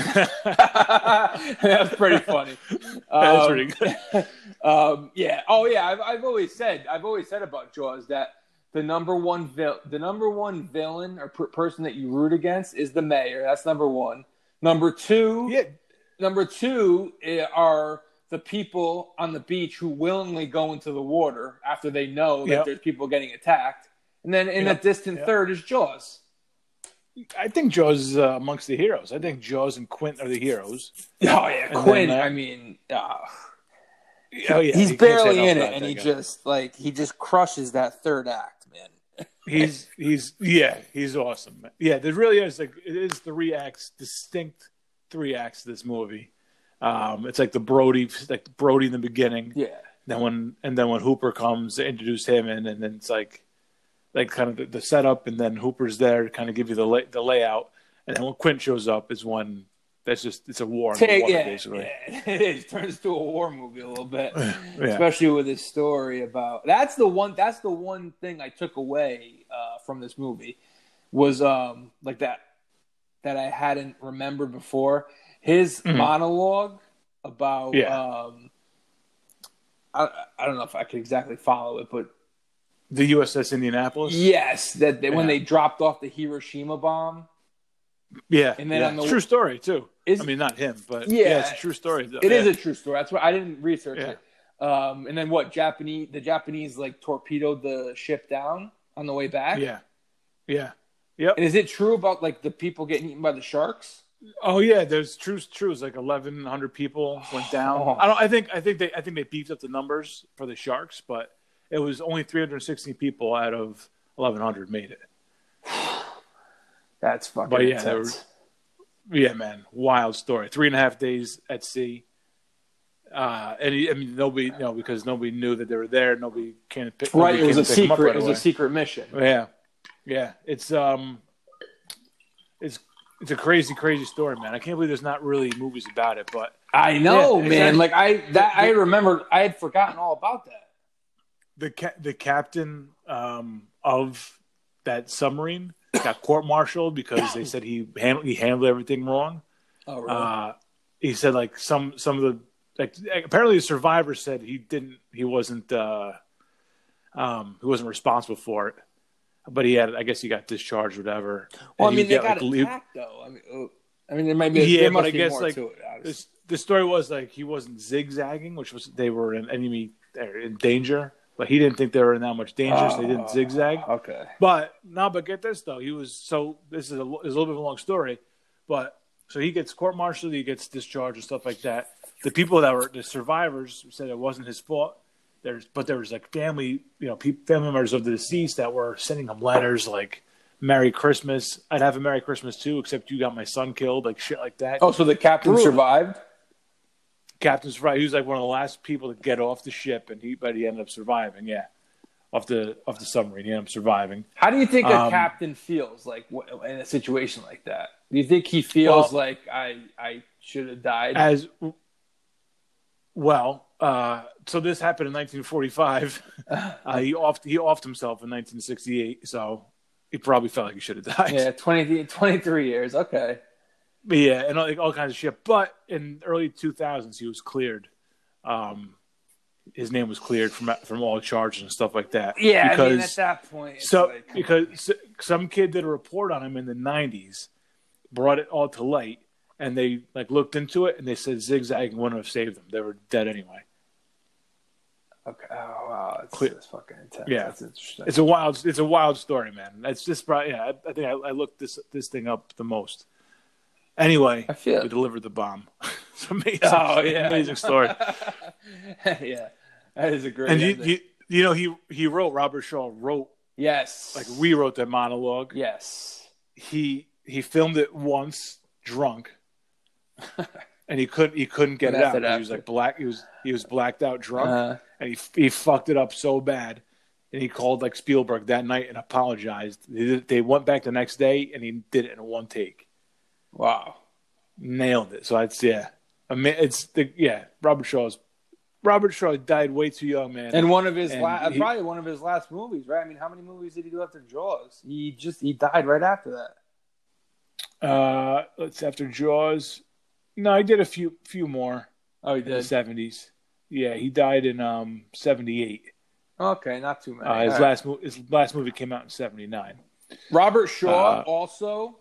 That's pretty funny. (laughs)
That's
Um,
pretty good. (laughs)
um, yeah. Oh, yeah. I've, I've always said. I've always said about Jaws that the number one vil- the number one villain or per- person that you root against is the mayor. That's number one. Number two.
Yeah,
Number two eh, are the people on the beach who willingly go into the water after they know that
Yep.
there's people getting attacked. And then in
Yep.
a distant
Yep.
third is Jaws.
I think Jaws is uh, amongst the heroes. I think Jaws and Quint are the heroes.
Oh yeah,
And
Quint.
then, uh,
I mean, ah.
Oh yeah,
he's
you
barely in it, and he
guy.
just like he just crushes that third act, man. (laughs)
he's he's yeah he's awesome. Yeah, there really is like it is three acts, distinct three acts of this movie. Um, it's like the Brody, like Brody in the beginning.
Yeah,
Then when and then when Hooper comes, they introduce him, and, and then it's like like kind of the, the setup, and then Hooper's there to kind of give you the lay, the layout, and then when Quint shows up is when that's just it's a war
Take,
water
yeah,
basically.
yeah, (laughs) it is turns to a war movie a little bit, (sighs)
Yeah.
especially with his story about. That's the one. That's the one thing I took away uh, from this movie was um like that that I hadn't remembered before. His
Mhm.
monologue about
Yeah.
um. I, I don't know if I could exactly follow it, but
The USS Indianapolis.
yes, that they, when they dropped off the Hiroshima bomb,
Yeah,
And then
yeah.
on the-
true story too.
is
I mean, not him, but
Yeah.
yeah, it's a true story. Though.
It is
yeah.
a true story. That's why I didn't research
Yeah.
it. Um, and then what? Japanese the Japanese like torpedoed the ship down on the way back.
yeah, yeah, yep.
And is it true about like the people getting eaten by the sharks?
Oh yeah, there's true. True, it's like eleven hundred people went (sighs) down.
Oh.
I don't. I think. I think they. I think they beefed up the numbers for the sharks, but it was only three hundred sixteen people out of eleven hundred made it. (sighs)
That's fucking
But yeah,
intense.
Yeah, man, wild story. Three and a half days at sea. Uh, and I mean, nobody, you know, because nobody knew that they were there. Nobody came. Pick,
right. It was a
to pick 'em up
secret. it was a secret mission.
Yeah, yeah. It's um, it's it's a crazy, crazy story, man. I can't believe there's not really movies about it, but
I know,
Yeah,
man.
exactly.
Like I that I remember. I had forgotten all about that.
the ca- the captain um of that submarine got court-martialed because they said he handled he handled everything wrong.
Oh, really?
Uh, he said like some some of the like apparently the survivor said he didn't he wasn't uh um he wasn't responsible for it but he had i guess he got discharged whatever
well, I mean,
he
they
got,
got
like,
attacked though. I mean, oh, I mean, there might be.
Yeah, but I guess, like,
it.
the story was like he wasn't zigzagging which was they were in enemy er, in danger but he didn't think they were in that much danger so they didn't
Oh,
zigzag
Okay.
But no, but get this though. He was so this is a, is a little bit of a long story, but so he gets court martialed, he gets discharged and stuff like that. The people that were the survivors said it wasn't his fault. There's but there was like family, you know, pe- family members of the deceased that were sending him letters like "Merry Christmas." I'd have a Merry Christmas too, except you got my son killed, like shit like that.
Oh, so the captain
Brutal.
survived.
captain right. He was like one of the last people to get off the ship, and he but he ended up surviving. Yeah, off the off the submarine, he ended up surviving.
How do you think a
Um,
captain feels like in a situation like that? Do you think he feels
Well-
like I I should have died?
as well. Uh, so this happened in 1945. (laughs) Uh, he offed he offed himself in 1968, so he probably felt like he should have died.
yeah, 20, 23 years. Okay.
But yeah, and all, like, all kinds of shit. But in early 2000s, he was cleared. Um, his name was cleared from from all charges and stuff like that.
Yeah,
because
I mean at that point.
So
like,
because some kid did a report on him in the 90s brought it all to light, and they like looked into it, and they said zigzag wouldn't have saved them. They were dead anyway.
Okay. Oh wow, it's, it's fucking intense.
Yeah.
that's interesting.
It's a wild, it's a wild story, man. That's just probably, yeah. I, I think I, I looked this this thing up the most. Anyway,
I feel-
we delivered the bomb. (laughs) it's amazing.
oh yeah,
amazing story. (laughs)
yeah, that is a great.
and you, you, you know, he he wrote Robert Shaw wrote
yes,
like rewrote that monologue.
yes,
He he filmed it once drunk, (laughs) and he couldn't he couldn't get it out. He was like black. He was he was blacked out drunk,
Uh,
and he he fucked it up so bad. And he called like Spielberg that night and apologized. They, they went back the next day and he did it in one take.
wow.
nailed it. So it's yeah, I mean it's the yeah. Robert Shaw's Robert Shaw died way too young, man.
And one of his la-
he-
probably one of his last movies, right? I mean, how many movies did he do after Jaws? He just he died right after that.
uh, let's after Jaws. No, he did a few few more
Oh, he
in the
did.
seventies. Yeah, he died in um seventy eight.
Okay, not too many.
Uh, his
All right.
last mo- his last movie came out in seventy nine.
Robert Shaw
Uh,
also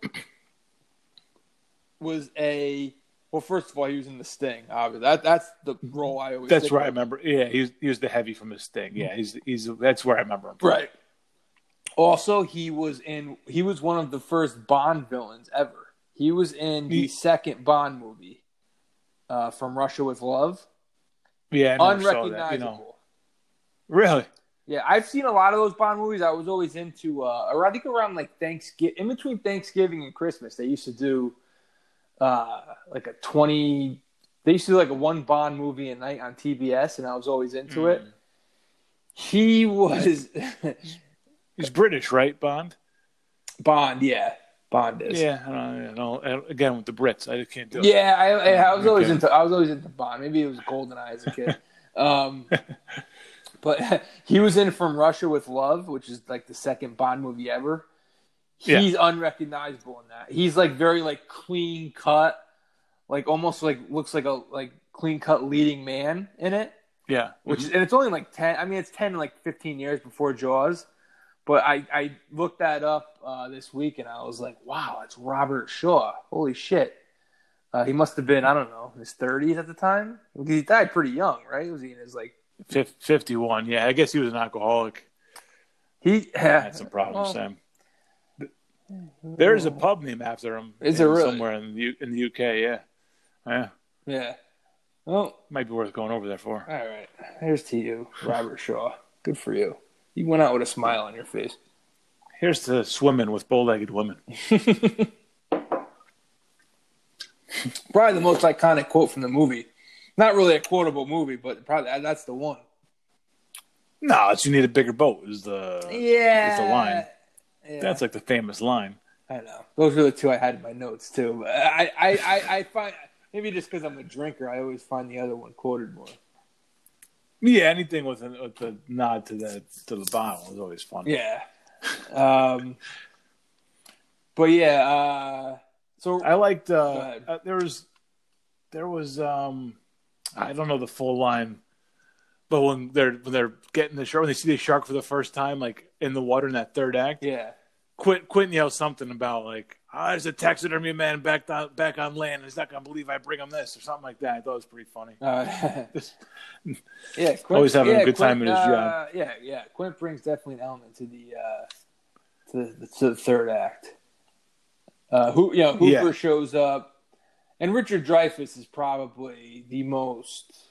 was a well. First of all, he was in The Sting. Obviously, that that's the role I always.
That's where I remember. Yeah, he was, he was the heavy from his thing. Yeah, he's he's that's where I remember him.
Right. Also, he was in. He was one of the first Bond villains ever. He was in the
He-
second Bond movie, uh, from Russia with Love.
Yeah, I never saw that,
Unrecognizable.
you know. Really?
Yeah, I've seen a lot of those Bond movies. I was always into, uh, I think around like Thanksgiving, in between Thanksgiving and Christmas, they used to do uh, like a 20, they used to do like a one Bond movie a night on TBS, and I was always into
Mm.
it. He was
He's British, right, Bond?
Bond, yeah. Bond is.
Yeah, I don't, I don't, and again with the Brits, I just can't do it.
Yeah, I, I, I was always
Okay.
into I was always into Bond. Maybe it was Goldeneye as a kid. (laughs) um, but (laughs) he was in From Russia with Love, which is like the second Bond movie ever.
Yeah.
He's unrecognizable in that. He's like very like clean cut, like almost like looks like a like clean cut leading man in it.
Yeah,
Which is, and it's only like ten. I mean, it's ten like fifteen years before Jaws. But I, I looked that up uh, this week and I was like, wow, it's Robert Shaw. Holy shit. Uh, he must have been, I don't know, his 30s at the time. He died pretty young, right? Was he in his like,
fifty-one. Yeah, I guess he was an alcoholic.
he (laughs)
Had some problems,
Well,
Sam. There is a pub named after him.
Is there really?
somewhere in the U- in the UK? Yeah, yeah,
Yeah. Well,
might be worth going over there for.
all right. Here's to you, Robert Shaw. Good for you. You went out with a smile on your face.
Here's to swimming with bow-legged women. (laughs)
Probably the most iconic quote from the movie. Not really a quotable movie, but probably that's the one.
No, it's you need a bigger boat. Is the
Yeah.
It's the line.
Yeah.
that's like the famous line.
I know. Those are the two I had in my notes too. But I, I, I, I find maybe just because I'm a drinker, I always find the other one quoted more.
Yeah, anything with a, with a nod to the to the bottle is always fun.
Yeah. Um. But yeah. Uh. So
I liked. Uh, uh, there was, there was. Um, I don't know the full line, but when they're when they're getting the shark, when they see the shark for the first time, like in the water in that third act,
yeah.
Quint, Quentin yells something about like, "Ah, there's a taxidermy man back on back on land. He's not gonna believe I bring him this or something like that." I thought it was pretty funny.
Uh, (laughs) yeah. Quint,
Always having a
yeah,
good time in his
uh,
job.
Yeah. Yeah. Quint brings definitely an element to the uh, to the, to the third act. Uh, who you know Hooper
Yeah.
shows up, and Richard Dreyfuss is probably the most.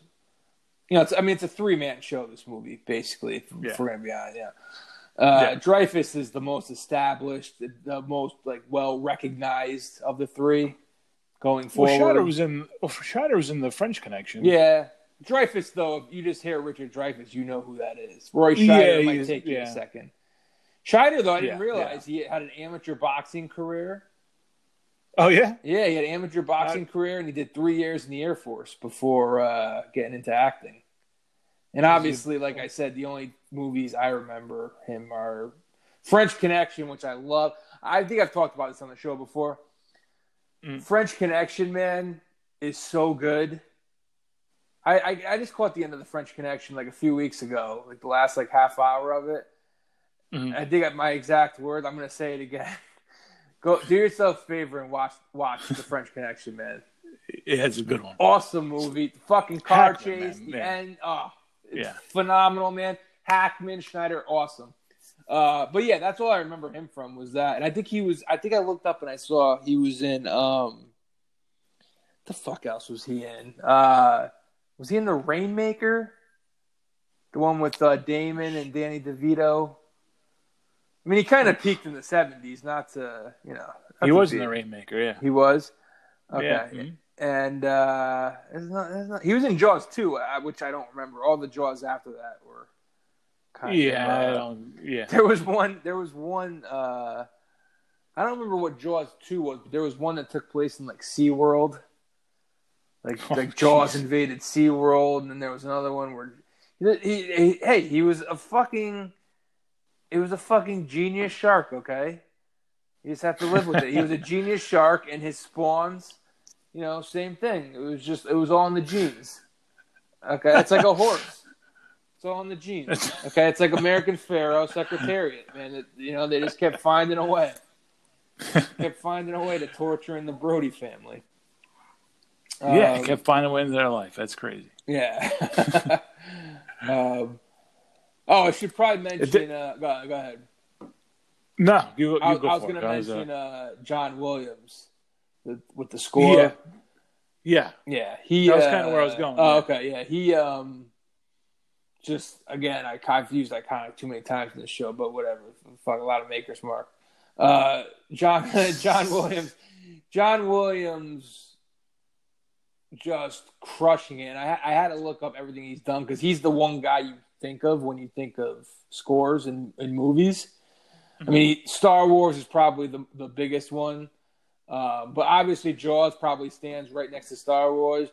You know, it's, I mean, it's a three man show. This movie, basically, if,
Yeah.
if we're gonna be honest. Yeah. Uh,
Yeah.
Dreyfuss is the most established, the, the most like well recognized of the three going
well,
forward.
Scheider was in. Well, Scheider was in the French Connection.
Yeah. Dreyfuss, though, if you just hear Richard Dreyfuss, you know who that is. Roy
Yeah,
might
he's-
take you a second. Scheider, though, I didn't
Yeah,
realize he had an amateur boxing career.
Oh yeah.
Yeah, he had an amateur boxing career, and he did three years in the Air Force before uh, getting into acting. And obviously, like I said, the only movies I remember him are French Connection, which I love. I think I've talked about this on the show before.
Mm.
French Connection, man, is so good. I, I I just caught the end of the French Connection like a few weeks ago, like the last like half hour of it.
Mhm.
I think my exact word. I'm going to say it again. (laughs) Go do yourself a favor and watch watch The (laughs) French Connection, man.
Yeah, it's a good one.
Awesome movie. The fucking car chase,
man,
the end. Oh,
Yeah.
phenomenal, man. Hackman, Schneider, awesome. Uh, but yeah, that's all I remember him from was that. And I think he was. I think I looked up and I saw he was in. Um, the fuck else was he in? Uh, was he in the Rainmaker? The one with uh, Damon and Danny DeVito. I mean, he kind of peaked in the seventies. Not to you know.
He was in the Rainmaker, yeah.
He was. Okay.
Yeah. mhm.
And uh, there's not, there's not, he was in Jaws too, uh, which I don't remember. All the Jaws after that were kind
Yeah, I
of. Uh,
yeah.
there was one. There was one. Uh, I don't remember what Jaws two was, but there was one that took place in like SeaWorld. Like
Oh,
like Jaws
jeez.
invaded SeaWorld, and then there was another one where he, he, he- hey he was a fucking it was a fucking genius shark. Okay, you just have to live with it. He was a (laughs) genius shark, and his spawns, you know, same thing. It was just it was all in the genes. Okay, it's like a horse. It's all in the genes. Okay, it's like American Pharoah Secretariat, man. It, you know, they just kept finding a way, kept finding a way to torture in the Brody family.
yeah,
Um,
kept finding a way into their life. That's crazy.
yeah. (laughs) um, oh, I should probably mention.
did-
Uh, go, go ahead.
No, you, you
I,
go
I was going to mention uh, John Williams the, with the score.
Yeah. yeah,
Yeah, he.
That was
uh,
kinda where I was going,
Oh, okay. Yeah, he. Um, just again, I I've used iconic too many times in the show, but whatever. Fuck a lot of makers mark. Uh, John (laughs) John Williams, John Williams, just crushing it. And I I had to look up everything he's done because he's the one guy you think of when you think of scores in in movies. I mean, Star Wars is probably the the biggest one. Uh, but obviously, Jaws probably stands right next to Star Wars.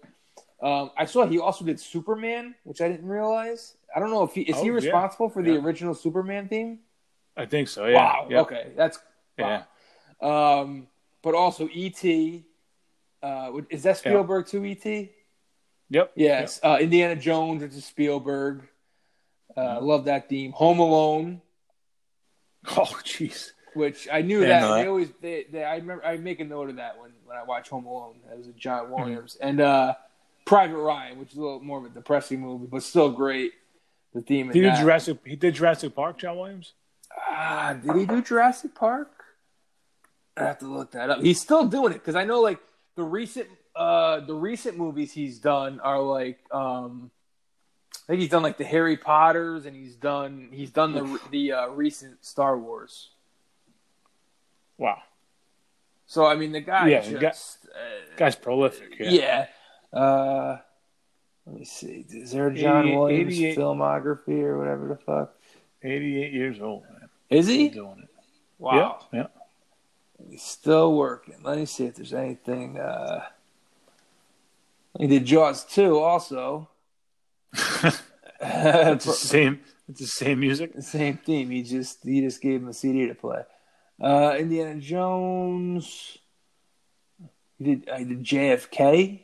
Um, I saw he also did Superman, which I didn't realize. I don't know if he is he
Oh, yeah.
responsible for the
Yeah.
original Superman theme.
I think so. Yeah.
wow.
yeah.
Okay, that's
Yeah.
Um, but also E.T. Uh, is that Spielberg too? E.T.
Yep.
Yes. Uh, Indiana Jones, which is Spielberg. Uh,
Mm-hmm.
Love that theme. Home Alone,
Oh, jeez.
Which I knew that they always they, they I remember I make a note of that when when I watch Home Alone. That was a John
Mm-hmm.
Williams and uh, Private Ryan, which is a little more of a depressing movie, but still great. The theme. in
He did
that.
Jurassic. He did Jurassic Park. John Williams.
Ah, did he do Jurassic Park? I have to look that up. He's still doing it because I know like the recent uh the recent movies he's done are like um I think he's done like the Harry Potters and he's done he's done the the uh, recent Star Wars.
Wow.
So I mean the guy
Yeah,
just
guy-
uh,
Guy's prolific. Yeah.
yeah. Uh, let me see. Is there a John
88
Williams filmography or whatever the fuck?
88 years old, man.
Is he?
doing it.
Wow.
Yeah. yeah.
He's still working. Let me see if there's anything. Uh... He did Jaws 2 also. (laughs) (laughs)
It's the same. It's the same music.
Same theme. He just he just gave him a CD to play. Uh, Indiana Jones. He did. I did JFK.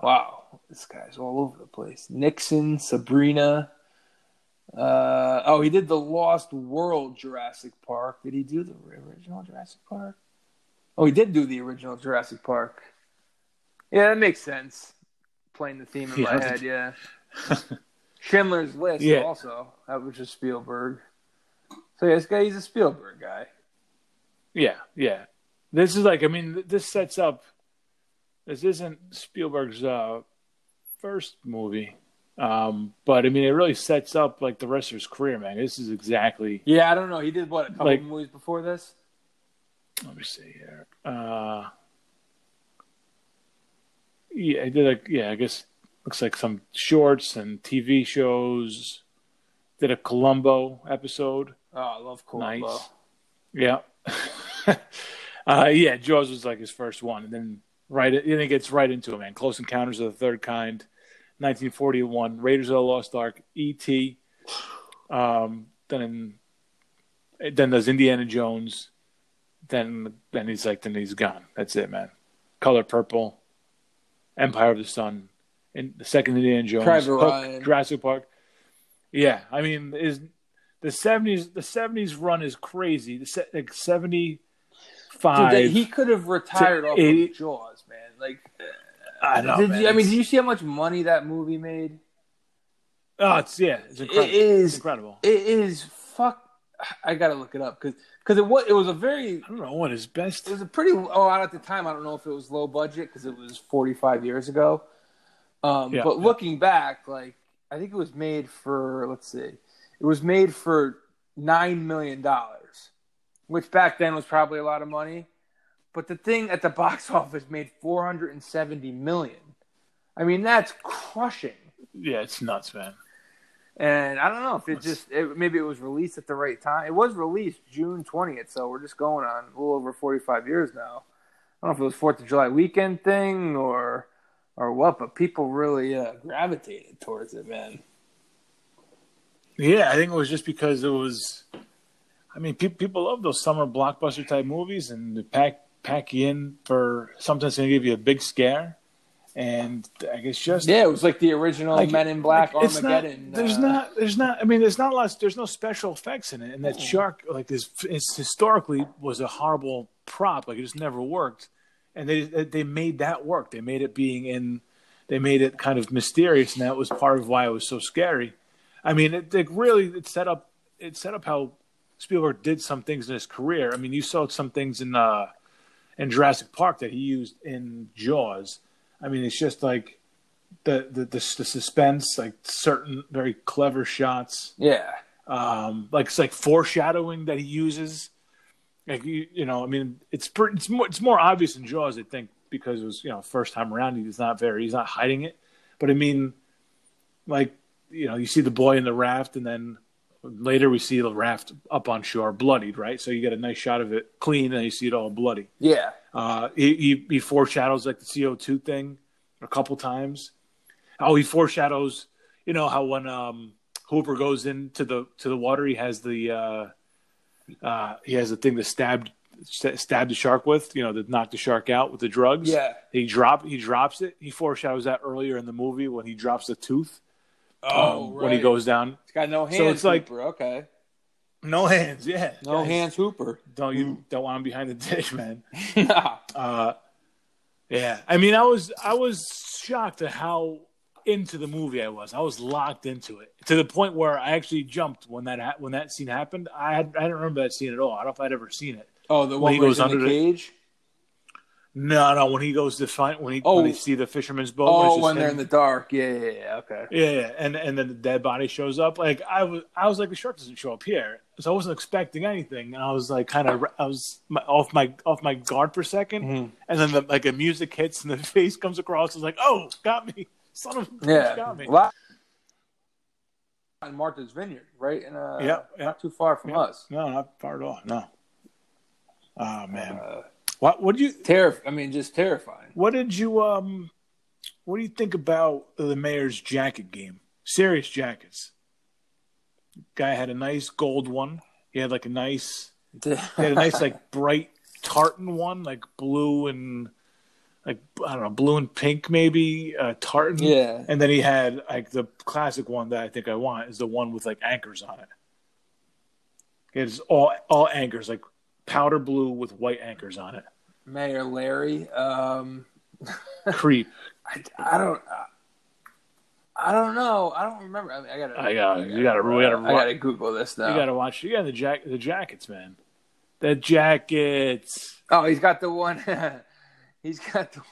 Wow, this guy's all over the place. Nixon, Sabrina. Uh, oh, he did the Lost World Jurassic Park. Did he do the original Jurassic Park? Oh, he did do the original Jurassic Park. Yeah, that makes sense. Playing the theme in
Yeah,
my head, yeah. (laughs) Schindler's List
Yeah.
also. That was just Spielberg. So yeah, this guy he's a Spielberg guy.
Yeah, yeah. This is like, I mean, this sets up. This isn't Spielberg's uh, first movie, um, but I mean, it really sets up like the rest of his career, man. This is exactly.
Yeah, I don't know. He did what a couple
Like-
movies before this.
Let me see here. Uh, yeah, I did like yeah. I guess looks like some shorts and TV shows. Did a Columbo episode.
Oh, I love Columbo.
Nice. Yeah. (laughs) uh, yeah, Jaws was like his first one, and then right, then it gets right into it, man. Close Encounters of the Third Kind, 1941, Raiders of the Lost Ark, E.T. Um, then, then there's Indiana Jones. Then, then he's like, then he's gone. That's it, man. Color Purple, Empire of the Sun, and the second Indiana Jones,
Private
Hook,
Ryan.
Jurassic Park. Yeah, I mean, is the seventies the seventies run is crazy. The like seventy five.
He could have retired off
eight-
of Jaws, man. Like,
I know.
did
man.
you, I mean, did you see how much money that movie made?
oh, it's yeah, it's incredible.
It is.
It's incredible.
It is fuck. I gotta look it up because because it was it was a very
I don't know what his best.
it was a pretty oh at the time I don't know if it was low budget because it was 45 years ago. Um,
Yeah,
but
yeah.
looking back, like I think it was made for let's see, it was made for nine million dollars, which back then was probably a lot of money. But the thing at the (laughs) box office made 470 million. I mean that's crushing.
Yeah, it's nuts, man.
And I don't know if it just it, maybe it was released at the right time. It was released June twentieth, so we're just going on a little over forty five years now. I don't know if it was Fourth of July weekend thing or or what, but people really uh, gravitated towards it, man.
Yeah, I think it was just because it was. I mean, pe- people love those summer blockbuster type movies, and they pack pack you in for something that's going to give you a big scare, and I guess just
Yeah, it was like the original
like,
Men in Black
like, it's not-
Armageddon.
there's
uh,
not, there's not. I mean, there's not a lot. There's no special effects in it, and that shark, like this, it's historically was a horrible prop. Like it just never worked, and they they made that work. They made it being in. They made it kind of mysterious, and that was part of why it was so scary. I mean, it, it really it set up it set up how Spielberg did some things in his career. I mean, you saw some things in uh, in Jurassic Park that he used in Jaws. I mean, it's just like the the the, the suspense, like certain very clever shots,
yeah,
um, like it's like foreshadowing that he uses. Like you, you know, I mean, it's pretty, it's more it's more obvious in Jaws, I think, because it was you know first time around. He's not very he's not hiding it, but I mean, like you know, you see the boy in the raft, and then later we see the raft up on shore, bloodied, right? So you get a nice shot of it clean, and you see it all bloody.
yeah,
Uh, he, he he foreshadows like the CO two thing a couple times. Oh, he foreshadows. You know how when um, Hooper goes into the to the water, he has the uh, uh, he has the thing to stab st- stab the shark with. You know, to knock the shark out with the drugs.
yeah.
He drop he drops it. He foreshadows that earlier in the movie when he drops the tooth.
Oh,
um, when he goes down.
He's got no hands.
So it's like-
Hooper. okay,
No hands. Yeah.
no
Guys,
hands, Hooper.
Don't you don't want him behind the dish, man. (laughs)
nah.
Uh, yeah, I mean, I was I was shocked at how into the movie I was. I was locked into it to the point where I actually jumped when that ha- when that scene happened. I had, I don't remember that scene at all. I don't know if I'd ever seen it.
Oh, the
When
one
he
where
goes under
the
the-
cage.
No, no, when he goes to find when he
Oh.
when they see the fisherman's boat.
Oh, when they're in the dark. Yeah, yeah, yeah. Okay.
Yeah, yeah, and and then the dead body shows up. Like I was, I was like, the shark doesn't show up here, so I wasn't expecting anything. And I was like, kind of, I was my, off my off my guard for a 2nd
Mhm.
and then the, like a music hits and the (laughs) face comes across. I was like, oh, got me, (laughs) son of
Yeah.
got me.
Well, in Martha's Vineyard, right? In, uh,
Yeah, yeah.
Not too far from
Yeah.
us.
No, not far at all. No. Oh man,
Uh,
what what did you
terrif- I mean, just terrifying.
what did you um what do you think about the mayor's jacket game? Serious jackets. Guy had a nice gold one. He had like a nice He had a nice like (laughs) bright tartan one, like blue and like I don't know, blue and pink maybe uh, tartan.
yeah.
And then he had like the classic one that I think I want is the one with like anchors on it. It's all all anchors, like powder blue with white anchors on it.
Mayor Larry. Um, (laughs)
Creep.
I, I don't. I don't know. I don't remember. I, mean, I gotta.
I got you. Got to. We got to.
I gotta Google this now.
You got to watch. You got the jack. The jackets, man. The jackets.
Oh, he's got the one. (laughs) he's got the.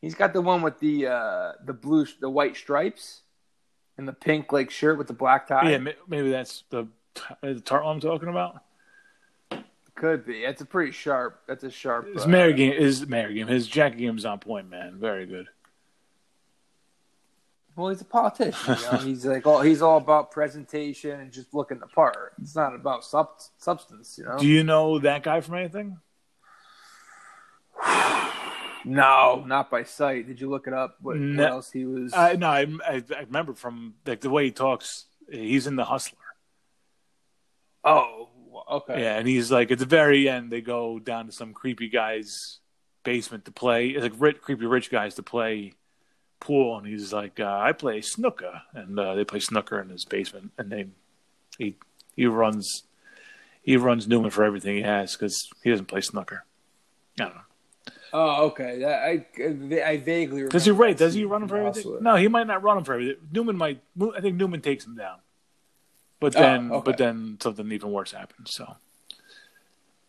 He's got the one with the uh, the blue, the white stripes, and the pink like shirt with the black tie.
Yeah, maybe that's the the tartan I'm talking about.
Could be. That's a pretty sharp. That's a sharp.
His
uh,
mayor game. His mayor game. His jacket game is on point, man. Very good.
Well, he's a politician. You know? (laughs) he's like all. He's all about presentation and just looking the part. It's not about sub- substance. You know.
Do you know that guy from anything? (sighs)
no, not by sight. Did you look it up? What,
No.
what else he was?
I no, I, I I remember from like the way he talks. He's in the Hustler.
oh, okay.
Yeah, and he's like at the very end they go down to some creepy guy's basement to play. It's like rich, creepy rich guys to play pool, and he's like, uh, I play snooker, and uh, they play snooker in his basement, and they he he runs he runs Newman for everything he has because he doesn't play snooker. I don't know.
Oh, okay. That, I I vaguely
Does he
remember
right? Does he run him for everything? No, he might not run him for everything. Newman might. I think Newman takes him down. But
Oh,
then,
okay.
but then something even worse happened. So,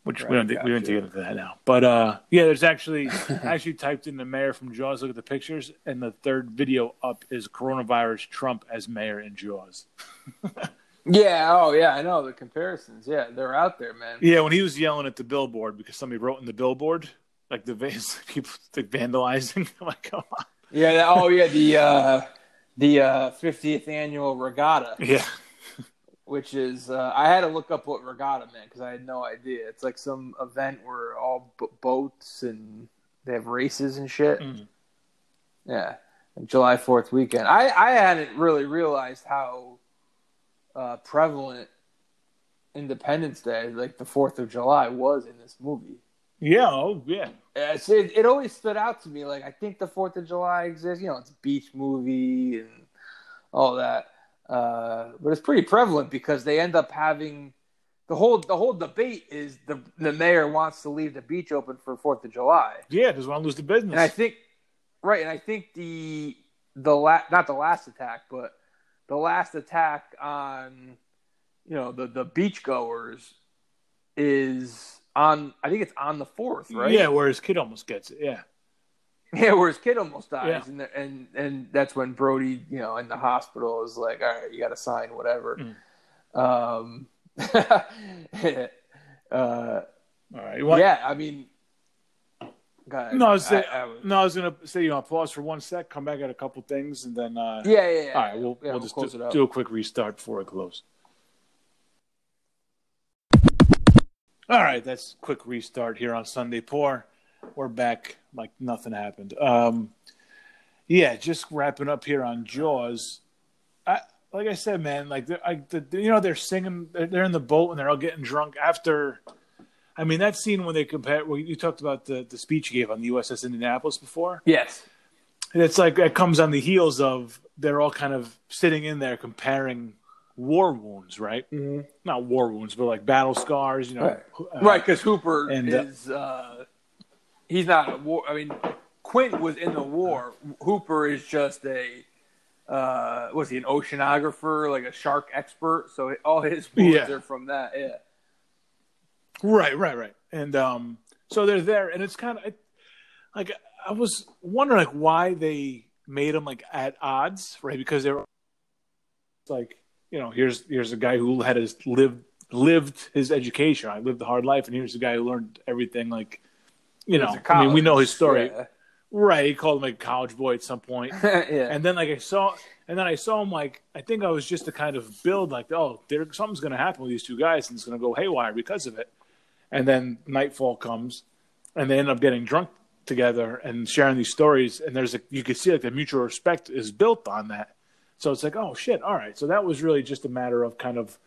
which we
Right,
don't think, we don't get into that now. But uh, yeah, there's actually (laughs) I actually typed in the mayor from Jaws. Look at the pictures, and the third video up is coronavirus Trump as mayor in Jaws. (laughs)
Yeah. Oh, yeah. I know the comparisons. Yeah, they're out there, man.
Yeah, when he was yelling at the billboard because somebody wrote in the billboard like the vans, (laughs) people like vandalizing. I'm like, come on.
Yeah. oh, yeah. The uh, the uh, 50th annual regatta,
Yeah,
which is uh, I had to look up what regatta meant because I had no idea. It's like some event where all b- boats and they have races and shit.
Mhm.
Yeah, and July Fourth weekend. I I hadn't really realized how uh, prevalent Independence Day, like the Fourth of July, was in this movie.
yeah, oh yeah.
Yeah, so it, it always stood out to me. Like I think the Fourth of July exists. You know, it's a beach movie and all that. Uh, but it's pretty prevalent because they end up having the whole the whole debate is the the mayor wants to leave the beach open for Fourth of July,
Yeah, doesn't want to lose the business.
and I think right, and I think the the la- not the last attack, but the last attack on you know the the beachgoers is on. I think it's on the fourth, right?
Yeah, where his kid almost gets it. Yeah.
Yeah, where his kid almost dies,
Yeah.
and and and that's when Brody, you know, in the hospital is like, all right, you got to sign whatever. Um, (laughs) uh,
All right. Want-
yeah, I mean.
No, I was,
I- I was-
no, I was gonna say you know pause for one sec, come back at a couple things, and then uh,
yeah, yeah, yeah.
all right, we'll
yeah,
we'll just do, do a quick restart before I close. All right, that's quick restart here on Sunday Pour. We're back like nothing happened. Um, yeah, just wrapping up here on Jaws. I, like I said, man, like I, the, you know, they're singing, they're, they're in the boat and they're all getting drunk after. I mean, that scene when they compare, well, you talked about the, the speech you gave on the USS Indianapolis before.
Yes.
And it's like it comes on the heels of they're all kind of sitting in there comparing war wounds, right?
Mm-hmm.
Not war wounds, but like battle scars, you know.
Right.
uh,
right, because Hooper
and, uh,
is uh, he's not a war. I mean, Quint was in the war. Hooper is just a uh, was he an oceanographer, like a shark expert? So all his wounds
Yeah.
are from that. Yeah.
Right, right, right. And um, so they're there, and it's kind of like I was wondering like why they made them like at odds, right? Because they were like, you know, here's here's a guy who had his lived lived his education. I lived a hard life, and here's a guy who learned everything. Like, you know, I mean, we know his story,
college.
right? He called him a college boy at some point.
Yeah. (laughs) yeah.
And then like I saw, and then I saw him like I think I was just to kind of build like oh there something's going to happen with these two guys and it's going to go haywire because of it. And then nightfall comes, and they end up getting drunk together and sharing these stories. And there's a you can see like the mutual respect is built on that. So it's like oh shit, all right. So that was really just a matter of kind of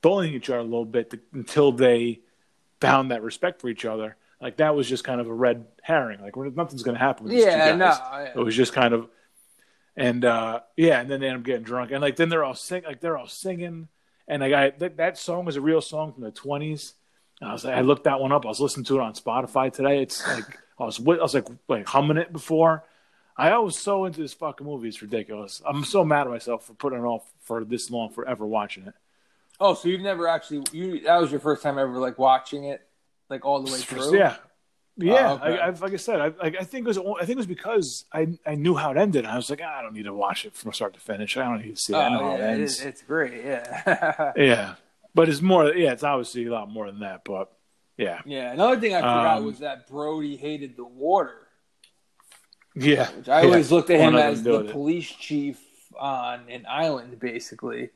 bullying each other a little bit to, until they found that respect for each other. Like that was just kind of a red herring. Like nothing's going to happen with these
yeah,
two
no,
guys.
yeah.
It was just kind of, and uh yeah, and then they end up getting drunk, and like then they're all sing, like they're all singing, and like I that, that song was a real song from the twenties. I was like, I looked that one up. I was listening to it on Spotify today. It's like (laughs) I was I was like like humming it before. I was so into this fucking movie. It's ridiculous. I'm so mad at myself for putting it off for this long, forever watching it.
Oh, so you've never actually you that was your first time ever like watching it like all the way through?
Yeah, yeah.
Oh, okay.
I, I, like I said, I, I I think it was I think it was because I I knew how it ended. I was like, ah, I don't need to watch it from start to finish. I don't need to see know
Oh,
how it
yeah, it it's great. Yeah. (laughs)
Yeah, but it's more. Yeah, it's obviously a lot more than that. But yeah,
yeah. Another thing I forgot
Um,
was that Brody hated the water.
yeah.
Which I
Yeah.
always looked at him
One
as the
it.
police chief on an island, basically.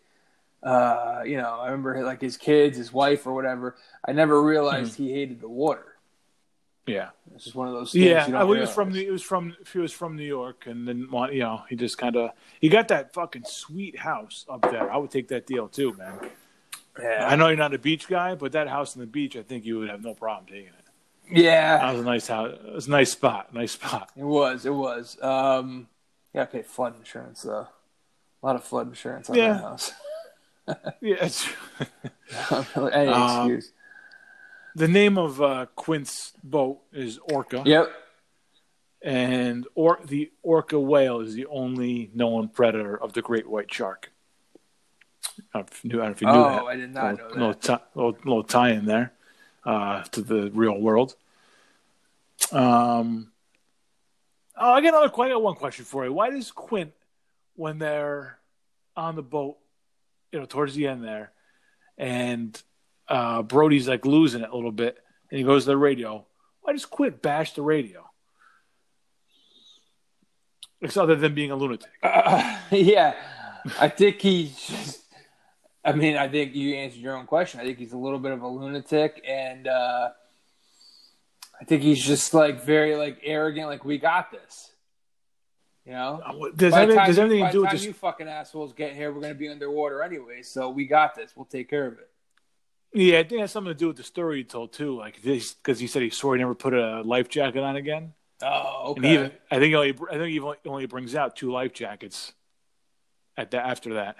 Uh, you know, I remember like his kids, his wife, or whatever. I never realized he hated the water.
Yeah,
It's just one of those things.
yeah.
you
I was from. The, it was from. He was from New York, and then want you know he just kind of he got that fucking sweet house up there. I would take that deal too, man.
Yeah,
I know you're not a beach guy, but that house on the beach, I think you would have no problem taking it.
yeah.
That was a nice house. It was a nice spot. Nice spot.
It was. It was. Um, you gotta pay flood insurance though. A lot of flood insurance on
Yeah.
that house. (laughs) (laughs)
Yeah, it's,
Any (laughs)
Um,
excuse.
the name of uh, Quint's boat is Orca.
Yep.
And or the orca whale is the only known predator of the great white shark. I don't know if you knew
oh,
that.
I did not
little,
know
little,
that.
ti- little, little tie in there uh, to the real world. Um, oh, I got another. I got one question for you. Why does Quint, when they're on the boat, you know, towards the end there, and uh, Brody's like losing it a little bit, and he goes to the radio. Why does Quint bash the radio? It's other than being a lunatic.
Uh, (laughs) yeah, I think he's just. I mean, I think you answered your own question. I think he's a little bit of a lunatic, and uh, I think he's just like very like arrogant. Like we got this, you know.
Uh, Does
By the
anything,
time,
does
you,
anything
by
to do with this?
you fucking assholes get here, we're gonna be underwater anyway. So we got this. We'll take care of it.
Yeah, I think it has something to do with the story he told too. Like this, because he said he swore he never put a life jacket on again.
Oh,
And even, I think he only, I think he only- brings out two life jackets at the, after that,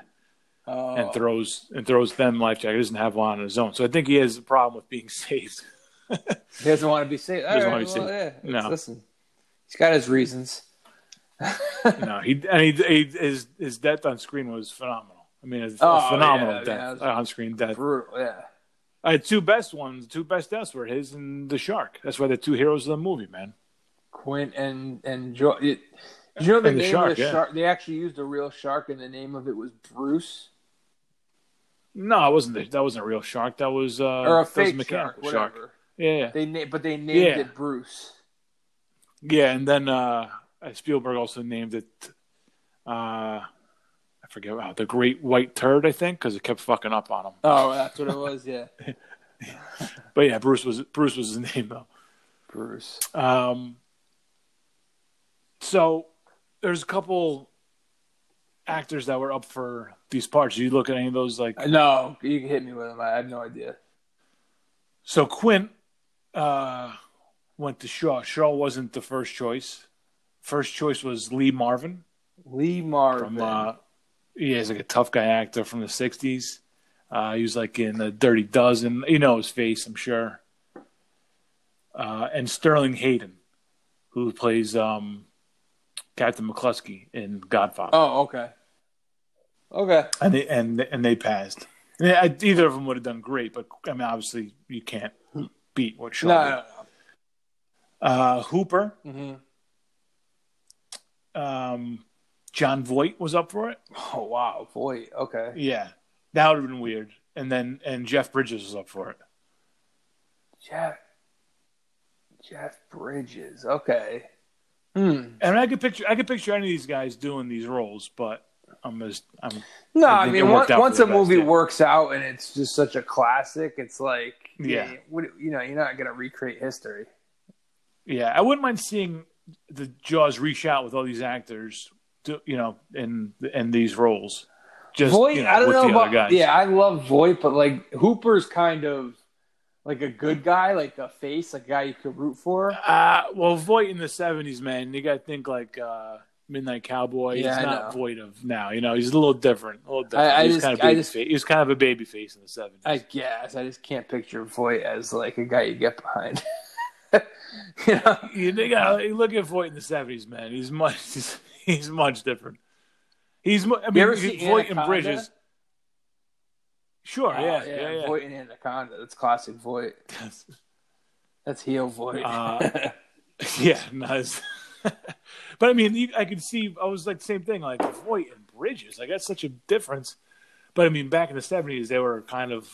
oh.
and throws and throws them life jacket. He doesn't have one on his own, so I think he has a problem with being saved.
He doesn't want to be saved. All
Doesn't
right,
want to be
well,
saved.
yeah.
No.
Listen, he's got his reasons. (laughs)
no, he and he, he his his death on screen was phenomenal. I mean, it's
Oh,
a phenomenal
yeah,
death
yeah.
on screen death.
Brutal, yeah.
I had two best ones, two best deaths were his and the shark. That's why they're two heroes of the movie, man.
Quint and and jo- it, you know the
And the
name
shark,
of the
yeah.
shark? They actually used a real shark, and the name of it was Bruce,
No, it wasn't. The, that wasn't a real shark. That was uh,
or a fake
mechanical
shark, whatever.
Yeah, yeah,
They na- but they named
Yeah.
it Bruce.
yeah. And then uh, Spielberg also named it. Uh, I forget wow, the Great White Turd, I think, because it kept fucking up on him.
Oh, that's what it was. Yeah, (laughs)
But yeah, Bruce was Bruce was his name though.
Bruce.
Um, so there's a couple actors that were up for these parts. You look at any of those like
No, you can hit me with them. I have no idea.
So Quint uh, went to Shaw. Shaw wasn't the first choice. First choice was Lee Marvin
Lee Marvin.
from. Uh, yeah, he's like a tough guy actor from the '60s. Uh, he was like in the Dirty Dozen. You know his face, I'm sure. Uh, and Sterling Hayden, who plays um, Captain McCluskey in Godfather.
oh, okay. Okay.
and they and and they passed. Yeah, I- either of them would have done great, but I mean, obviously, you can't beat what Shaw.
No,
did.
no,
Uh, Hooper,
no.
Um, Jon Voight was up for it.
Oh wow, Voight. Okay.
Yeah, that would have been weird. And then and Jeff Bridges was up for it.
Jeff. Jeff Bridges. Okay. Hmm.
And I could picture I could picture any of these guys doing these roles, but I'm just I'm
No,
I
I, mean, once, once a
best,
movie
yeah.
works out and it's just such a classic, it's like,
Yeah.
yeah, what, you know, you're not gonna recreate history.
yeah. I wouldn't mind seeing the Jaws reach out with all these actors, to, you know, in in these roles. Just
Voight,
you know,
I don't know about. Yeah, I love Voight, but like Hooper's kind of like a good guy, like a face, like a guy you could root for.
Uh, well, Voight in the seventies, man, you got to think like uh, Midnight Cowboy.
Yeah,
he's
I
not. Voight of now. You know, he's a little different. A little different.
I
was
just-
kind of
I just-
face. He was kind of a baby face in the seventies.
I guess I just can't picture Voight as like a guy you get behind. (laughs) (laughs) you know?
You, you gotta look at Voight in the seventies, man. He's much. He's, (laughs) he's much different. He's. I mean,
ever see
Voight and Bridges. Sure.
Oh,
yeah. Yeah. Yeah.
Voight and Anaconda. That's classic Voight. That's heel Voight.
Uh, (laughs) yeah. Nice. but I mean, you, I could see. I was like the same thing. Like Voight and Bridges. Like that's such a difference. But I mean, back in the seventies, they were kind of.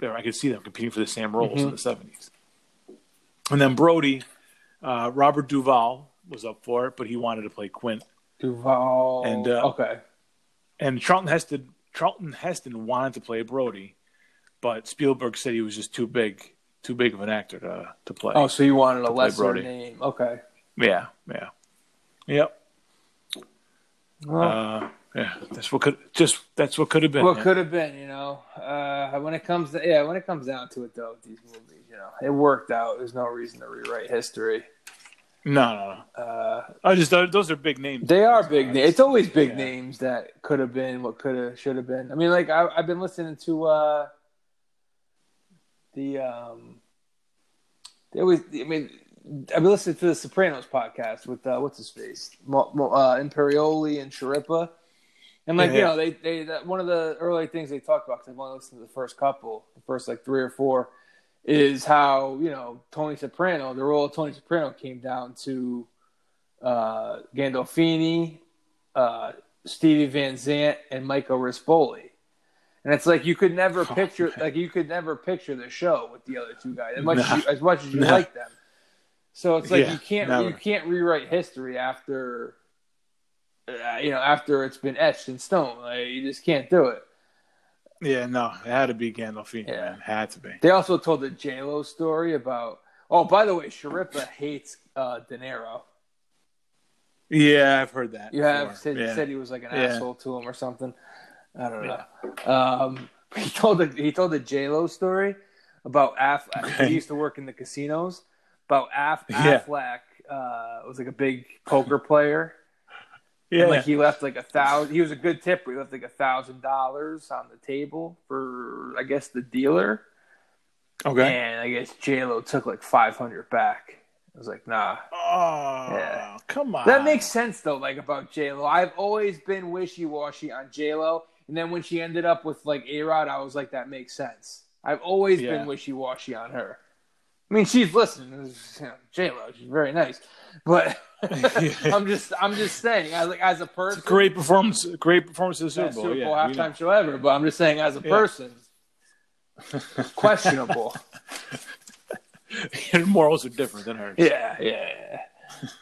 I could see them competing for the same roles in the seventies. And then Brody, uh, Robert Duvall was up for it, but he wanted to play Quint.
Duvall.
And, uh,
okay.
And Charlton Heston, Charlton Heston wanted to play Brody, but Spielberg said he was just too big, too big of an actor to to play.
Oh, so you wanted a lesser
Brody.
name? Okay.
yeah, yeah, yep.
Well,
Uh, yeah, that's what could just that's what could have been.
what
yeah.
could have been, you know. Uh, when it comes to yeah, when it comes down to it, though, these movies, you know, it worked out. There's no reason to rewrite history.
No, no, no.
Uh,
I just those are big names.
they are big names. It's always big
Yeah.
names that could have been, what could have, should have been. I mean, like I, I've been listening to uh, the um, They always. I mean, I've been listening to the Sopranos podcast with uh, what's his face, Mo, Mo, uh, Imperioli and Schirripa, and like
Yeah,
you know, they they that, one of the early things they talked about because I've only listened to the first couple, the first like three or four, is how you know Tony Soprano, the role of Tony Soprano came down to uh, Gandolfini, uh, Stevie Van Zandt, and Michael Rispoli. And it's like you could never
Oh,
picture,
man.
like you could never picture the show with the other two guys as much
No.
as you, as much as you
No.
like them. So it's like
Yeah,
you can't
never.
you can't rewrite history after, uh, you know, after it's been etched in stone. Like, you just can't do it.
Yeah, no, it had to be Gandolfini,
Yeah.
man. Had to be.
They also told the J Lo story about. Oh, by the way, Schirripa hates uh, De Niro.
Yeah, I've heard that.
You have said,
yeah.
said he was like an
Yeah.
asshole to him or something. I don't know. Um, (laughs) he told the he told the J Lo story about Affleck. (laughs) He used to work in the casinos. About Aff-
Yeah.
Affleck uh, was like a big poker player.
Yeah,
And, like he left like a thousand. He was a good tipper. He left like a thousand dollars on the table for I guess the dealer.
okay.
And I guess J Lo took like five hundred back. I was like, nah.
Oh,
Yeah.
come on.
That makes sense though, like about J Lo. I've always been wishy washy on J Lo, and then when she ended up with like A Rod, I was like, that makes sense. I've always
Yeah.
been wishy washy on her. I mean, she's listening. You know, J Lo, she's very nice, but (laughs) I'm just, I'm just saying, as like as a person,
great performance. Great performance of the Super Bowl.
Super Bowl
yeah,
halftime
know.
show ever. But I'm just saying, as a
Yeah.
person, (laughs) questionable.
Your morals are different than hers.
Yeah, yeah, yeah.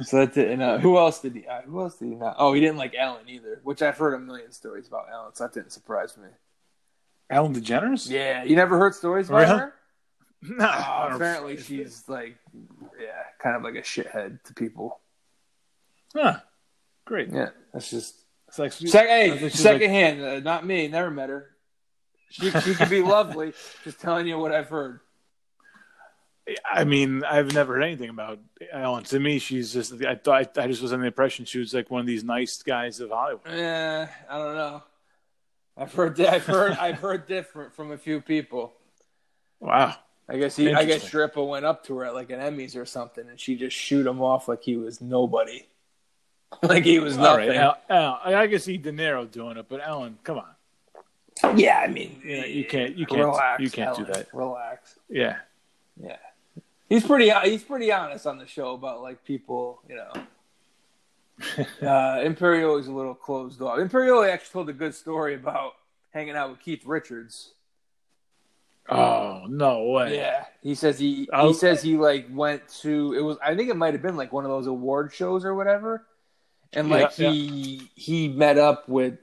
So that's it. And uh, who else did he? Uh, who else did he not? Oh, he didn't like Ellen either, which I've heard a million stories about Ellen, so that didn't surprise me.
Ellen DeGeneres?
Yeah, you never heard stories about
Really?
her? (laughs)
No.
Oh, apparently, she's like, yeah, kind of like a shithead to people.
Huh. Great.
Yeah, that's just
It's like
Sec-
I
hey,
think she's
second
like-
Uh, not me. Never met her. She she could be lovely. (laughs) Just telling you what I've heard.
I mean, I've never heard anything about Ellen. To me, she's just. I thought I just was under the impression she was like one of these nice guys of Hollywood.
Yeah, I don't know. I've heard I've heard I've heard different from a few people.
Wow.
I guess he I guess. Schirripa went up to her at like an Emmys or something, and she just shoot him off like he was nobody, (laughs) like he was nothing.
right. Al, Al, I can see De Niro doing it, but Ellen, come on.
Yeah, I mean,
You, know, you can't. You can't.
relax.
you can't do that.
Relax.
Yeah.
Yeah, he's pretty. He's pretty honest on the show about like people, you know. (laughs) uh, Imperioli is a little closed off. Imperioli actually told a good story about hanging out with Keith Richards.
Oh no way.
Yeah, he says he he
Oh.
says he like went to it was I think it might have been like one of those award shows or whatever, and like
Yeah,
he he met up with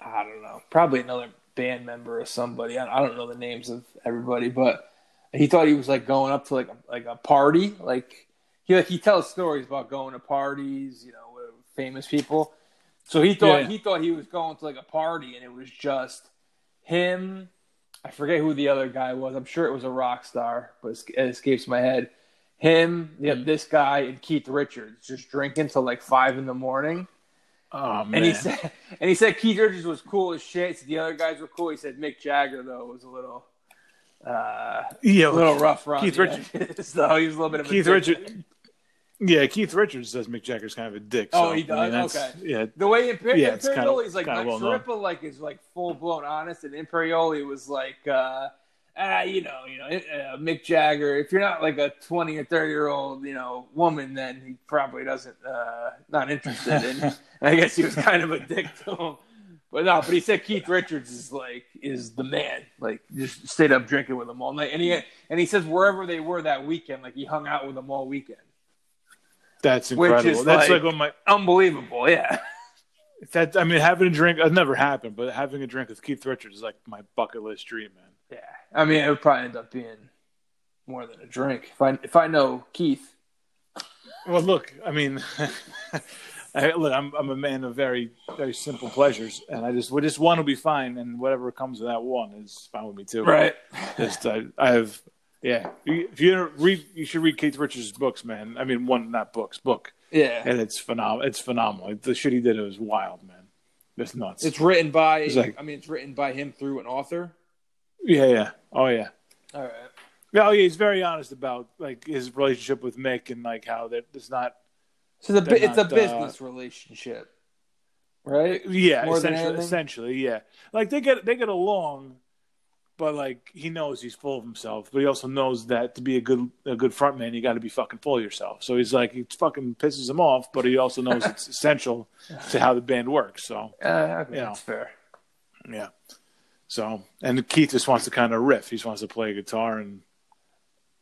I don't know probably another band member or somebody I, I don't know the names of everybody but he thought he was like going up to like a, like a party like he like he tells stories about going to parties you know with famous people so he thought
Yeah.
he thought he was going to like a party and it was just him I forget who the other guy was. I'm sure it was a rock star, but it escapes my head. Him, yeah,
Mm.
this guy, and Keith Richards just drinking till like five in the morning.
Oh man.
And he said, and he said Keith Richards was cool as shit. So the other guys were cool. He said Mick Jagger though was a little, uh,
yeah,
a little rough around.
Keith
the
Richards. (laughs)
so he was a little bit of a
Keith. Richards. Yeah, Keith Richards says Mick Jagger's kind of a dick.
Oh,
so,
he
I
does?
mean,
Okay.
Yeah.
The way Imper-
Yeah,
Imperioli is like like
well.
Like is like full blown honest, and Imperioli was like, uh, ah, you know, you know, uh, Mick Jagger. If you're not like a twenty or thirty year old, you know, woman, then he probably doesn't uh, not interested in. (laughs) I guess he was kind of a dick to him. But no, but he said Keith Richards is like is the man. Like just stayed up drinking with him all night, and he and he says wherever they were that weekend, like he hung out with them all weekend.
That's
Which
incredible.
is
That's
like-
like, my
Unbelievable, yeah. (laughs)
that I mean having a drink I've never happened, but having a drink with Keith Richards is like my bucket list dream, man.
Yeah, I mean, it would probably end up being more than a drink. If I if I know Keith,
Well, look, I mean, (laughs) I, look, I'm I'm a man of very very simple pleasures, and I just well, just one will be fine, and whatever comes with that one is fine with me too. Right. Just I, I have yeah. If you read, you should read Keith Richards' books, man. I mean, one not books, book,
Yeah,
and it's phenomenal. It's phenomenal. The shit he did it was wild, man. It's nuts.
it's written by.
It's like-
I mean, it's written by him through an author.
yeah, yeah. Oh yeah.
All right.
No, yeah, he's very honest about like his relationship with Mick and like how that it's not.
So the, it's a
not, uh,
business relationship, right?
Yeah,
More
essentially, essentially, yeah. Like they get they get along, but like he knows he's full of himself, but he also knows that to be a good a good front man, you got to be fucking full of yourself. So he's like, it fucking pisses him off, but he also knows it's (laughs) essential to how the band works. So
Uh, okay,
Yeah.
that's fair.
yeah. So and Keith just wants to kind of riff. He just wants to play guitar and